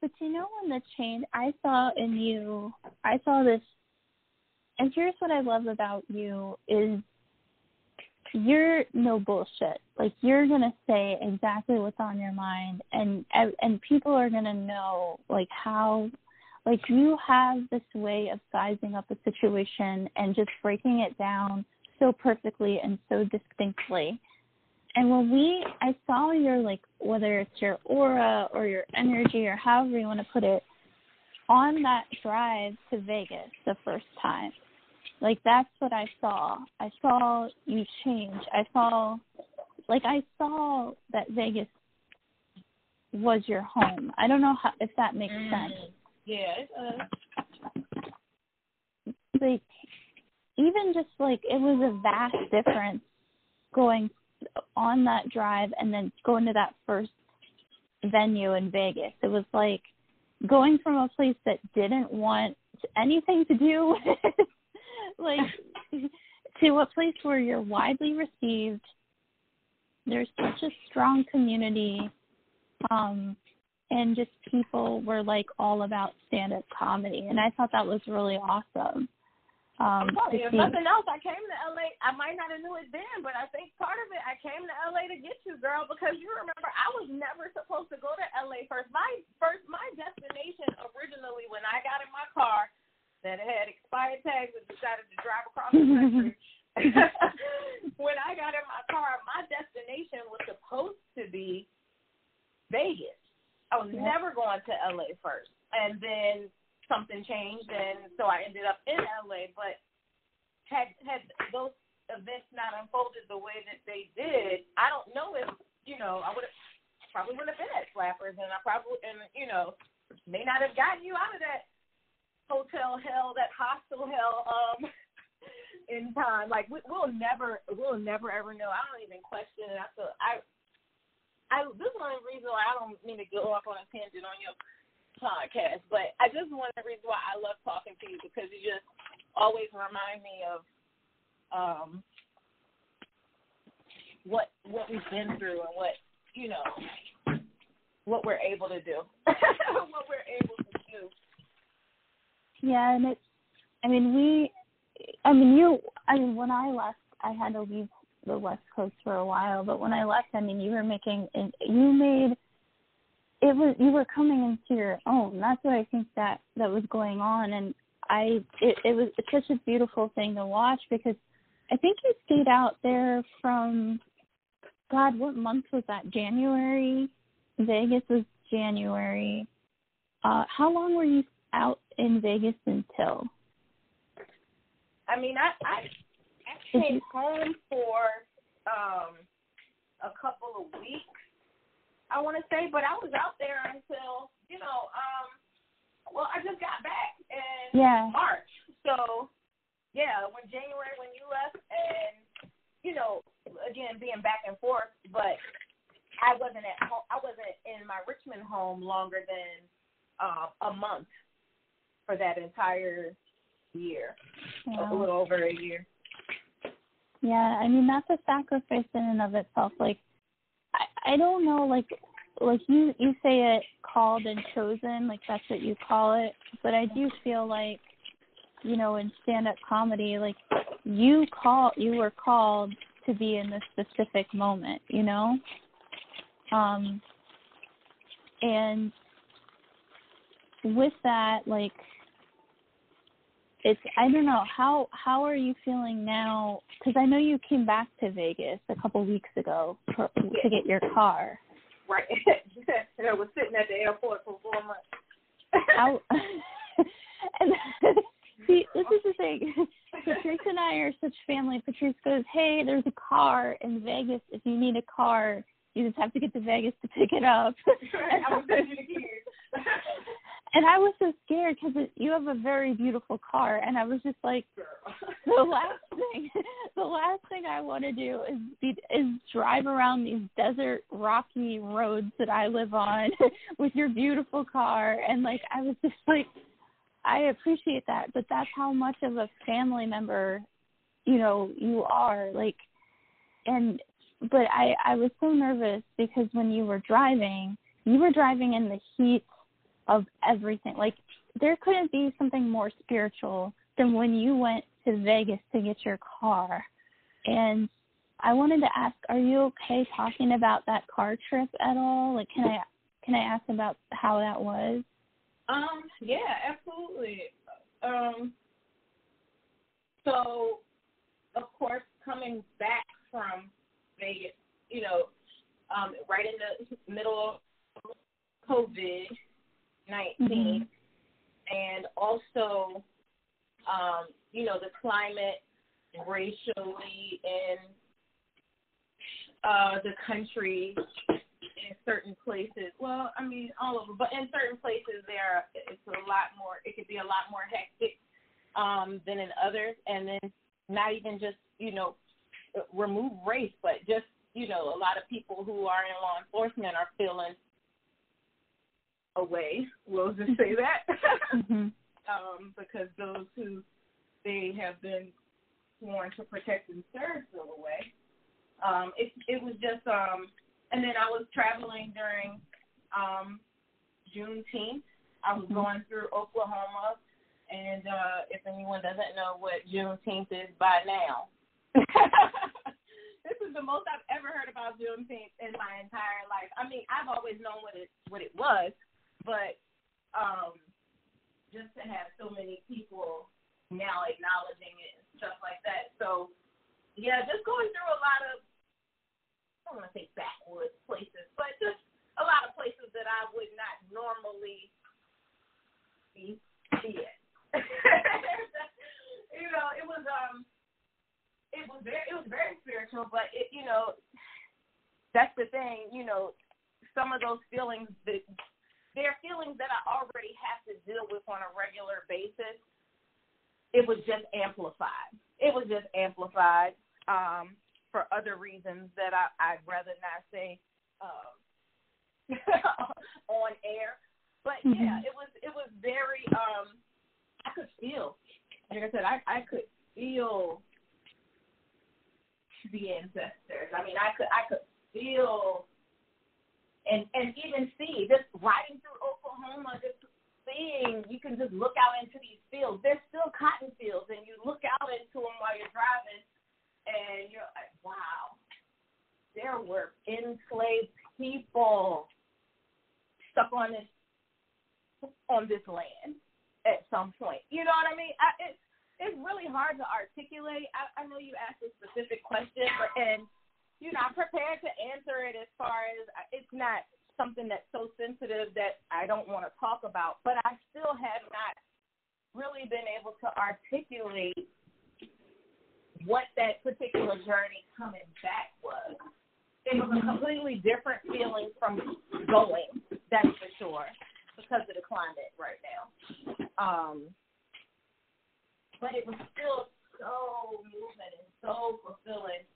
But you know, when the change, I saw in you, I saw this, and here's what I love about you is you're no bullshit. Like you're gonna say exactly what's on your mind, and and people are gonna know like how, like you have this way of sizing up a situation and just breaking it down so perfectly and so distinctly. And when we, I saw your like, whether it's your aura or your energy or however you want to put it, on that drive to Vegas the first time. Like that's what I saw. I saw you change. I saw, like I saw that Vegas was your home. I don't know how, if that makes mm. sense. Yeah. it Like even just like it was a vast difference going on that drive and then going to that first venue in Vegas. It was like going from a place that didn't want anything to do with like to a place where you're widely received. There's such a strong community. Um and just people were like all about stand up comedy and I thought that was really awesome. Um, well, if nothing else, I came to LA. I might not have knew it then, but I think part of it, I came to LA to get you, girl, because you remember I was never supposed to go to LA first. My first, my destination originally when I got in my car that had expired tags and decided to drive across the country. when I got in my car, my destination was supposed to be Vegas. I was yeah. never going to LA first, and then something changed, and so I ended up in LA. But had had those events not unfolded the way that they did, I don't know if you know I would have probably wouldn't have been at Flappers, and I probably and you know may not have gotten you out of that hotel hell, that hostel hell. Um, in time, like we, we'll never, we'll never ever know. I don't even question it. I feel I. I, this is one reasons why I don't mean to go off on a tangent on your podcast, but I just of the reasons why I love talking to you because you just always remind me of um what what we've been through and what you know what we're able to do. what we're able to do. Yeah, and it's I mean we I mean you I mean when I left I had to leave the West Coast for a while, but when I left I mean you were making you made it was you were coming into your own. That's what I think that that was going on, and I it, it was such a beautiful thing to watch because I think you stayed out there from God. What month was that? January. Vegas was January. Uh, how long were you out in Vegas until? I mean, I I, I came home for um a couple of weeks I want to say, but I was out there until you know, um, well, I just got back in yeah. March. So yeah, when January when you left, and you know, again being back and forth, but I wasn't at home. I wasn't in my Richmond home longer than uh, a month for that entire year, wow. a little over a year. Yeah, I mean that's a sacrifice in and of itself. Like I I don't know like like you you say it called and chosen like that's what you call it but I do feel like you know in stand up comedy like you call you were called to be in this specific moment you know um and with that like it's I don't know how how are you feeling now? Because I know you came back to Vegas a couple weeks ago for, to get your car. Right, and I was sitting at the airport for four months. how, and see, this is the thing. Patrice and I are such family. Patrice goes, "Hey, there's a car in Vegas. If you need a car, you just have to get to Vegas to pick it up." I will send you the keys. And I was so scared because you have a very beautiful car, and I was just like, the last thing, the last thing I want to do is be is drive around these desert rocky roads that I live on with your beautiful car, and like I was just like, I appreciate that, but that's how much of a family member, you know, you are like, and but I I was so nervous because when you were driving, you were driving in the heat of everything. Like there couldn't be something more spiritual than when you went to Vegas to get your car. And I wanted to ask, are you okay talking about that car trip at all? Like can I can I ask about how that was? Um, yeah, absolutely. Um so of course coming back from Vegas, you know, um, right in the middle of COVID 19 mm-hmm. and also um, you know the climate racially in uh, the country in certain places. Well, I mean all over, but in certain places there it's a lot more. It could be a lot more hectic um, than in others, and then not even just you know remove race, but just you know a lot of people who are in law enforcement are feeling away. We'll just say that. mm-hmm. um, because those who they have been sworn to protect and serve still away. Um, it it was just um and then I was traveling during um Juneteenth. I was mm-hmm. going through Oklahoma and uh if anyone doesn't know what Juneteenth is by now. this is the most I've ever heard about Juneteenth in my entire life. I mean, I've always known what it what it was, but um, just to have so many people now acknowledging it and stuff like that. So yeah, just going through a lot of I don't want to say backwoods places, but just a lot of places that I would not normally be see it. you know, it was um it was very it was very spiritual, but it you know that's the thing, you know, some of those feelings that they're feelings that I already have to deal with on a regular basis. It was just amplified. It was just amplified um, for other reasons that I, I'd rather not say um, on air. But mm-hmm. yeah, it was it was very. Um, I could feel, like I said, I I could feel the ancestors. I mean, I could I could feel and and even see just riding through Oklahoma, just seeing you can just look out into these fields. There's still cotton fields, and you look out into them while you're driving, and you're like, wow, there were enslaved people stuck on this on this land at some point. You know what I mean? I, it's it's really hard to articulate. I, I know you asked a specific question, but and you know, I'm prepared to answer it as far as it's not something that's so sensitive that I don't want to talk about, but I still have not really been able to articulate what that particular journey coming back was. It was a completely different feeling from going, that's for sure, because of the climate right now. Um, but it was still so moving and so fulfilling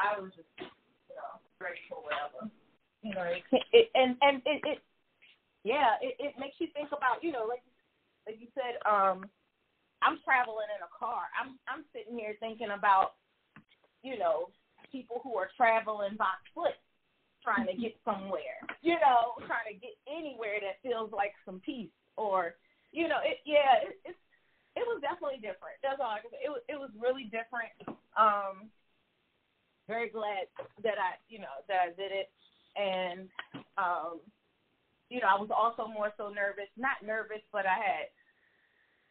I was just, you know, grateful, whatever. You know, it, and and it, it yeah, it, it makes you think about, you know, like like you said, um, I'm traveling in a car. I'm I'm sitting here thinking about, you know, people who are traveling by foot, trying to get somewhere. You know, trying to get anywhere that feels like some peace, or, you know, it yeah, it, it's it was definitely different. That's all I can say. It was it was really different. Um, very glad that I, you know, that I did it. And, um, you know, I was also more so nervous, not nervous, but I had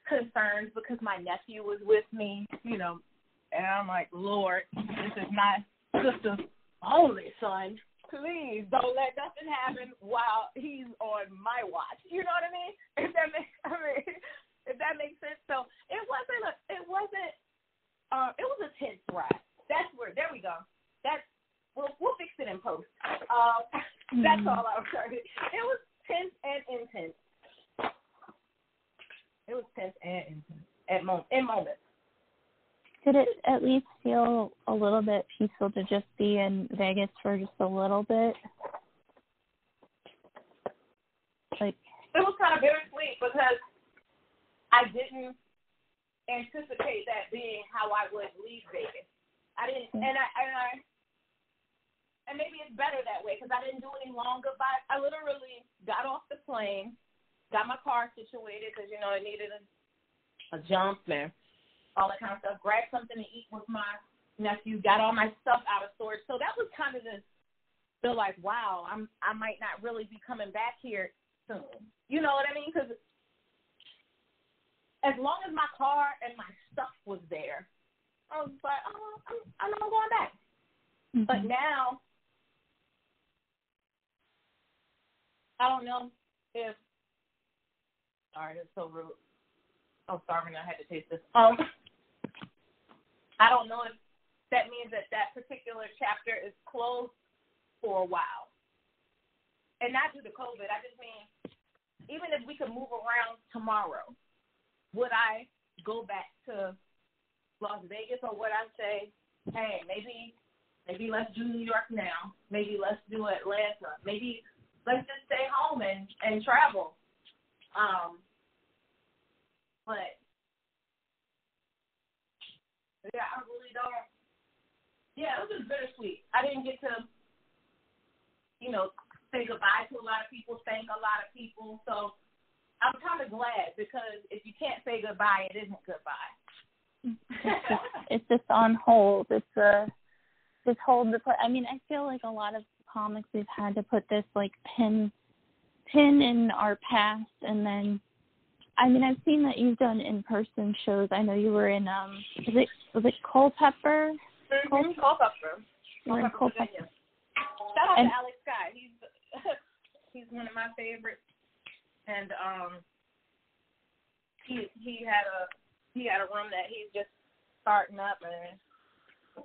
concerns because my nephew was with me, you know, and I'm like, Lord, this is my sister's only son. Please don't let nothing happen while he's on my watch. You know what I mean? If that makes, I mean, if that makes sense. So it wasn't a, it wasn't, uh, it was a tense ride. That's where. There we go. That's we'll we'll fix it in post. Um, that's mm-hmm. all I was trying. To. It was tense and intense. It was tense and intense at moment in moments. Did it at least feel a little bit peaceful to just be in Vegas for just a little bit? Like it was kind of bittersweet because I didn't anticipate that being how I would leave Vegas. Didn't, and I and I and maybe it's better that way because I didn't do any long goodbyes. I literally got off the plane, got my car situated because you know it needed a, a jump and all that kind of stuff. Grabbed something to eat with my nephew, got all my stuff out of storage. So that was kind of the feel like, wow, I'm I might not really be coming back here soon. You know what I mean? Because as long as my car and my stuff was there, I was like, oh, I'm, I'm not going back. Mm-hmm. But now, I don't know if. Sorry, it's so rude. I'm starving. I had to taste this. Um, I don't know if that means that that particular chapter is closed for a while, and not due to COVID. I just mean, even if we could move around tomorrow, would I go back to Las Vegas, or would I say, hey, maybe maybe let's do New York now, maybe let's do Atlanta, maybe let's just stay home and and travel. Um, but yeah, I really don't. Yeah, it was just bittersweet. I didn't get to, you know, say goodbye to a lot of people, thank a lot of people. So I'm kind of glad because if you can't say goodbye, it isn't goodbye it's just, it's just on hold. It's a just hold the. I mean, I feel like a lot of comics we've had to put this like pin pin in our past, and then I mean, I've seen that you've done in person shows. I know you were in um, was it was it Culpeper? Mm-hmm. Culpeper. You were in Culpeper. Shout out and, to Alex Scott. He's he's one of my favorites, and um, he he had a he had a room that he's just starting up, and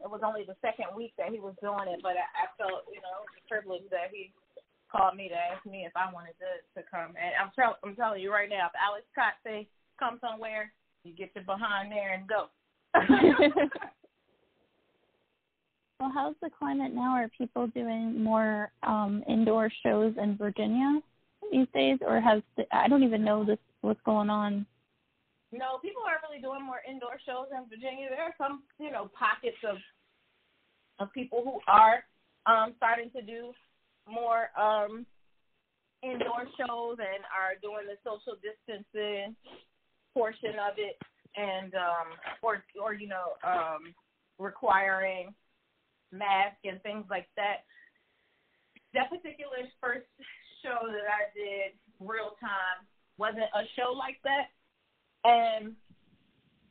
it was only the second week that he was doing it. But I, I felt, you know, the privilege that he called me to ask me if I wanted to to come. And I'm tell, I'm telling you right now, if Alex Scott say come somewhere, you get your behind there and go. well, how's the climate now? Are people doing more um indoor shows in Virginia these days, or has the, I don't even know this what's going on no, people are really doing more indoor shows in Virginia. There are some, you know, pockets of of people who are um, starting to do more um, indoor shows and are doing the social distancing portion of it, and um, or or you know, um, requiring masks and things like that. That particular first show that I did real time wasn't a show like that and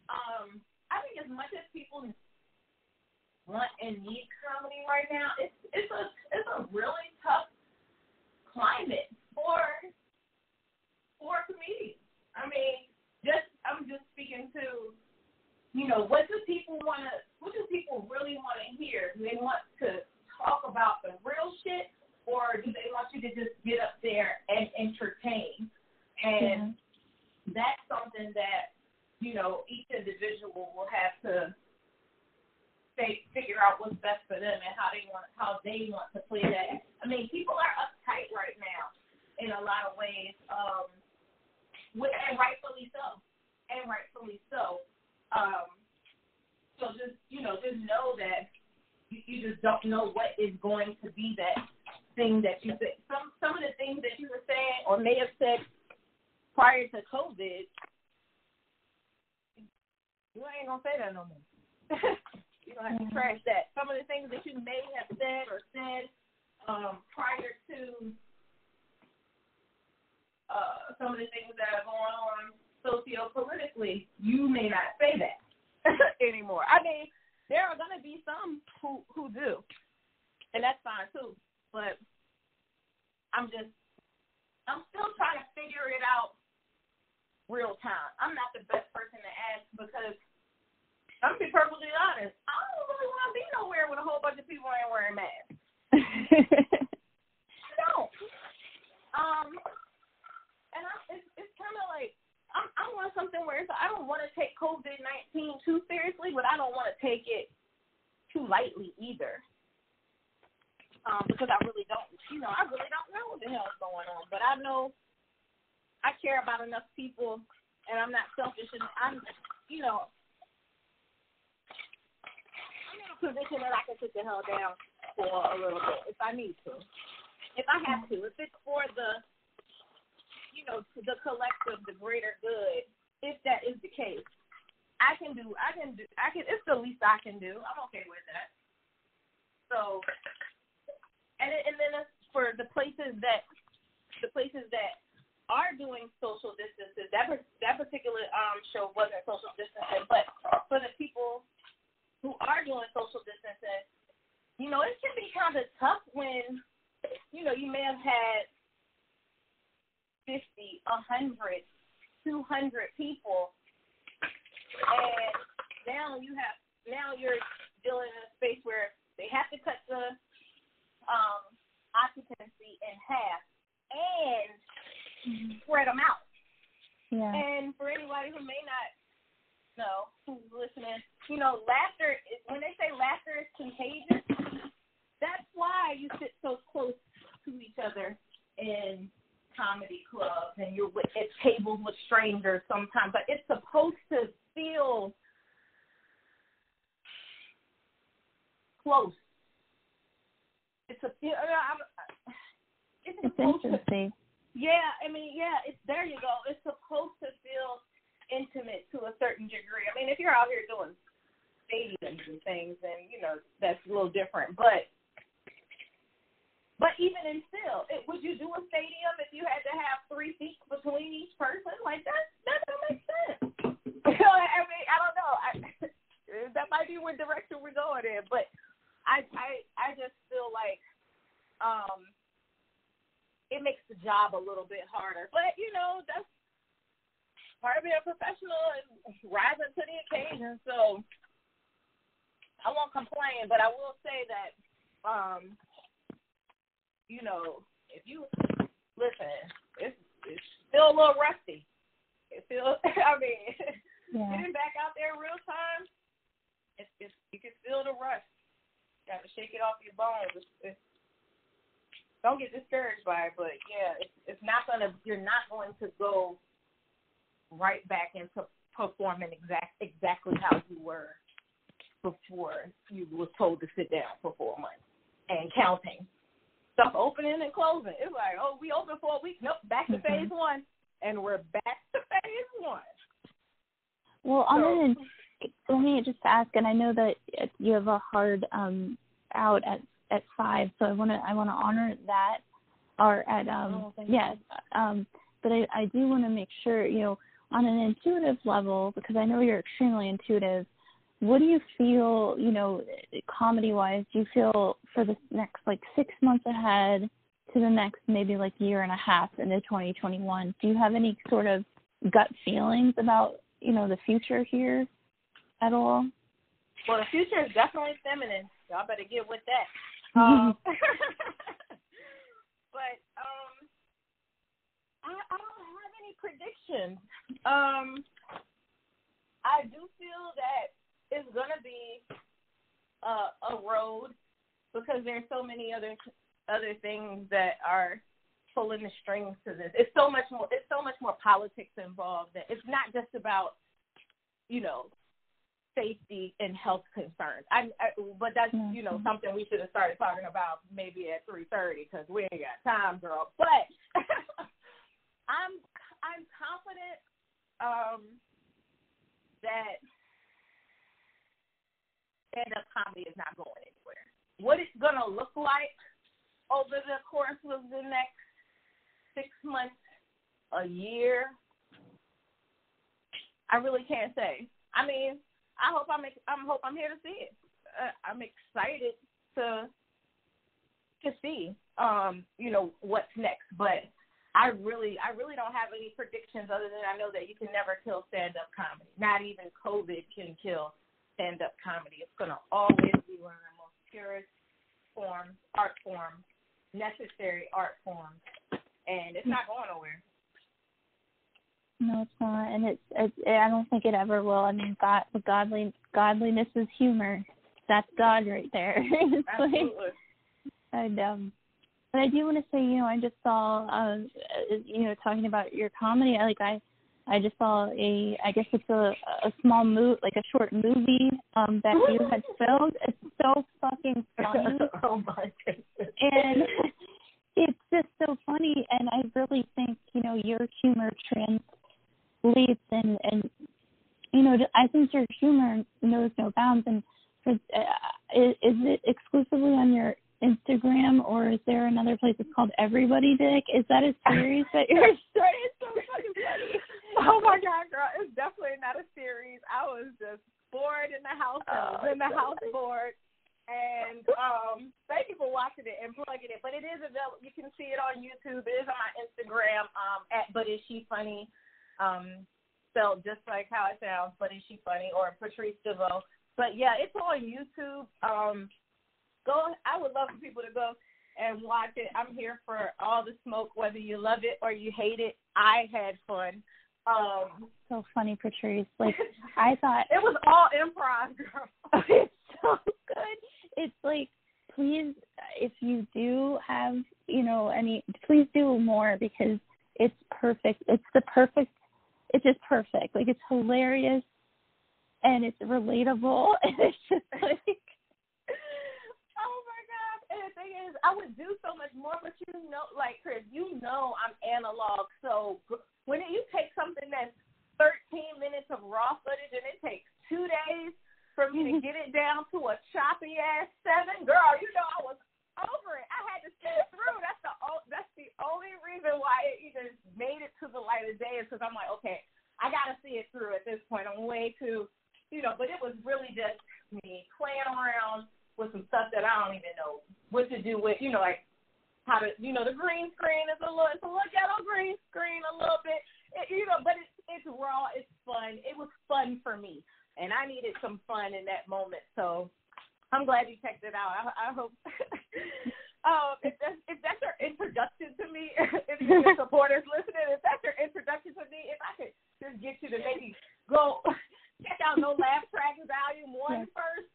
um, I think as much as people want and need comedy right now, it's it's a it's a really tough climate for for comedians. I mean, just I'm just speaking to, you know, what do people want to, what do people really want to hear? Do they want to talk about the real shit, or do they want you to just get up there and entertain? And that's something that you know each individual will have to say, figure out what's best for them and how they want how they want to play that. I mean, people are uptight right now in a lot of ways, um, with, and rightfully so, and rightfully so. Um, so just you know, just know that you, you just don't know what is going to be that thing that you say. Some some of the things that you were saying or may have said prior to COVID, you ain't gonna say that no more. you gonna have to trash that. Some of the things that you may have said or said um, prior to uh, some of the things that are going on socio-politically, you may not say that anymore. I mean, there are gonna be some who who do, and that's fine too. But I'm just, I'm still trying to figure it out real time. I'm not the best person to ask because I'm gonna be perfectly honest. I don't really want to be nowhere with a whole bunch of people ain't wearing masks. I don't. Um, and I, it's it's kind of like I'm I want something where person. I don't want to take COVID nineteen too seriously, but I don't want to take it too lightly either. Um, because I really don't, you know, I really don't know what the hell is going on. But I know I care about enough people, and I'm not selfish, and I'm, you know, I'm in a position that I can sit the hell down for a little bit if I need to, if I have to, if it's for the you know, the collective, the greater good, if that is the case. I can do, I can do, I can, it's the least I can do. I'm okay with that. So, and and then for the places that, the places that are doing social distances, that that particular um show wasn't social distancing, but for the people who are doing social distancing, you know, it can be kind of tough when, you know, you may have had 50, 100, 200 people. And now you have now you're dealing in a space where they have to cut the um, occupancy in half and mm-hmm. spread them out. Yeah. And for anybody who may not know who's listening, you know, laughter is when they say laughter is contagious. That's why you sit so close to each other in comedy clubs and you're with, at tables with strangers sometimes, but it's supposed to feel close. It's a you know, I'm, it's, it's intimacy. To, yeah, I mean, yeah, it's there. You go. It's supposed to feel intimate to a certain degree. I mean, if you're out here doing stadiums and things, then you know that's a little different. But but even in still, it, would you do a stadium if you had to have three feet between each person? Like that, that doesn't make sense. I mean, I don't know. I, that might be what direction we're going in, but I, I, I just feel like um, it makes the job a little bit harder. But you know, that's part of being a professional and rising to the occasion. So I won't complain, but I will say that um, you know, if you listen, it's it's still a little rusty. It feels. I mean, yeah. getting back out there in real time, it's, it's you can feel the rust. You Got to shake it off your bones. It's, it's, don't get discouraged by it, but yeah, it's it's not gonna. You're not going to go right back into performing exact exactly how you were before you was told to sit down for four months and counting stuff opening and closing. It's like, oh, we open for a week. Nope, back to phase mm-hmm. one, and we're back to phase one. Well, so, on let me just ask, and I know that you have a hard um, out at at five, so I want to I want to honor that, or at um oh, yes, um, but I I do want to make sure you know on an intuitive level because I know you're extremely intuitive what do you feel, you know, comedy wise, do you feel for the next like six months ahead to the next maybe like year and a half into 2021? Do you have any sort of gut feelings about, you know, the future here at all? Well, the future is definitely feminine. Y'all better get with that. Um, but um, I, I don't have any predictions. Um, I do feel that it's gonna be a, a road because there's so many other other things that are pulling the strings to this. It's so much more. It's so much more politics involved. That it's not just about you know safety and health concerns. I, I but that's you know mm-hmm. something we should have started talking about maybe at three thirty because we ain't got time, girl. But I'm I'm confident um, that stand up comedy is not going anywhere. What it's going to look like over the course of the next six months, a year, I really can't say. I mean, I hope I'm I'm hope I'm here to see it. Uh, I'm excited to to see um, you know what's next, but I really I really don't have any predictions other than I know that you can never kill stand up comedy. Not even COVID can kill stand up comedy. It's to always be one of the most purest forms, art forms, necessary art forms, and it's not going nowhere. No, it's not, and it's, it's I don't think it ever will. I mean, God, godly godliness is humor. That's God right there. it's Absolutely. Like, and um, but I do want to say, you know, I just saw, uh, you know, talking about your comedy. Like I, I just saw a, I guess it's a a small movie, like a short movie um that you had filmed. It's so fucking funny. oh my goodness. and it's just so funny and i really think you know your humor translates and and you know i think your humor knows no bounds and for, uh, is, is it exclusively on your instagram or is there another place it's called everybody dick is that a series that you're starting it's so fucking funny Oh my god, girl, it's definitely not a series. I was just bored in the house. I was Oh, in the God. house bored. And um thank you for watching it and plugging it. But it is available you can see it on YouTube. It is on my Instagram, um, at But Is She Funny. Um spelled just like how it sounds, but is she funny or Patrice Deveaux. But yeah, it's on YouTube. Um go I would love for people to go and watch it. I'm here for all the smoke, whether you love it or you hate it. I had fun. Um so funny patrice like i thought it was all improv, girl. it's so good. It's like, please, if you do have, you know, any, please do more because it's perfect. It's the perfect. It's just perfect. Like it's hilarious, and it's relatable, and it's just like, oh my god! And the thing is, I would do so much more, but you know, like Chris, you know, I'm analog. So when you take something that's 13 minutes of raw footage and it takes two days for me to mm-hmm. get it down to a choppy ass seven, girl, you know I was over it. I had to see it through. That's the that's the only reason why it even made it to the light of day is because I'm like, okay, I gotta see it through at this point. I'm way too, you know. But it was really just me playing around with some stuff that I don't even know what to do with. You know, like how to, you know, the green screen is a little, it's a little ghetto green screen a little bit, it, you know, but it's it's raw, it's fun. It was fun for me, and I needed some fun in that moment. So I'm glad you checked it out. I, I hope. um, if that's if that's your introduction to me, if your supporters listening, if that's your introduction to me, if I could just get you to maybe go check out No Laugh Track Volume One first,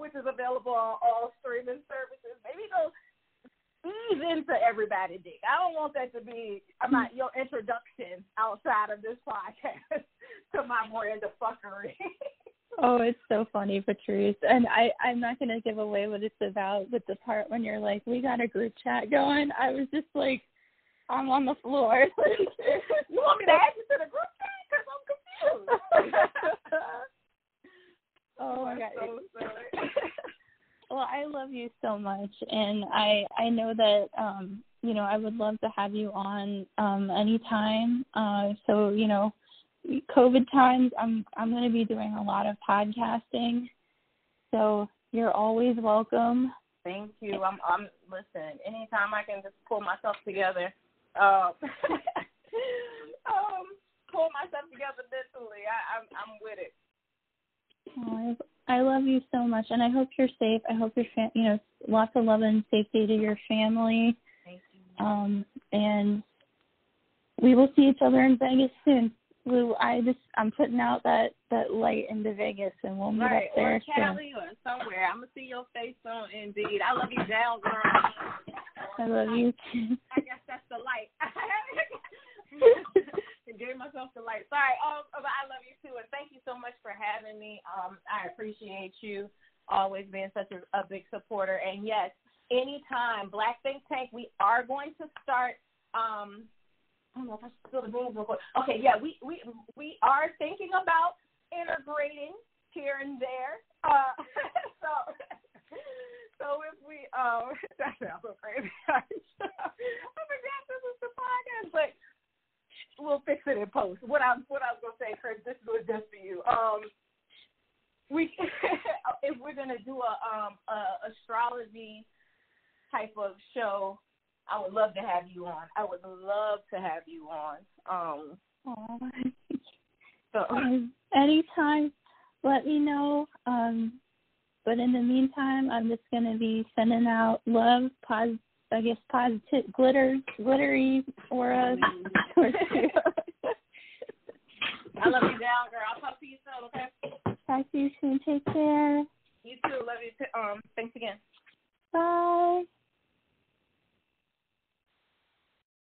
which is available on all streaming services. Maybe go ease into everybody dick. I don't want that to be I'm not your introduction outside of this podcast to my brand of fuckery. Oh, it's so funny, Patrice. And I, I'm not gonna give away what it's about. But the part when you're like, we got a group chat going, I was just like, I'm on the floor. you want me to add you to the group chat? Because I'm confused. oh my god. So. Well, I love you so much, and I I know that um you know I would love to have you on um anytime. Uh, so you know, COVID times, I'm I'm going to be doing a lot of podcasting, so you're always welcome. Thank you. I'm I'm listen, anytime I can just pull myself together, uh, um pull myself together mentally, I, I'm I'm with it. Oh, I, I love you so much, and I hope you're safe. I hope your fam- you know lots of love and safety to your family. Thank you. Um, and we will see each other in Vegas soon. Lou, I just I'm putting out that that light into Vegas, and we'll meet Right, up there or soon. Cali or somewhere. I'm gonna see your face on Indeed. I love you down, girl. I love you. too. I guess that's the light. gave myself the light. Sorry, um, but I love you too, and thank you so much for having me. Um, I appreciate you always being such a, a big supporter. And yes, anytime Black Think Tank, we are going to start. Um, don't know if I should spill the beans real quick. Okay, yeah, we we we are thinking about integrating here and there. Uh, so. So if we um that sounds so crazy. I forgot this was the podcast, but we'll fix it in post. What I what I was gonna say, Chris, this was just for you. Um we if we're gonna do a um a astrology type of show, I would love to have you on. I would love to have you on. Um so Um, anytime, let me know. Um, but in the meantime, I'm just gonna be sending out love, pos- I guess positive glitter, glittery auras. I love you down, girl. I'll talk to you soon, okay? Talk to you soon. Take care. You too. Love you too. Um, thanks again. Bye.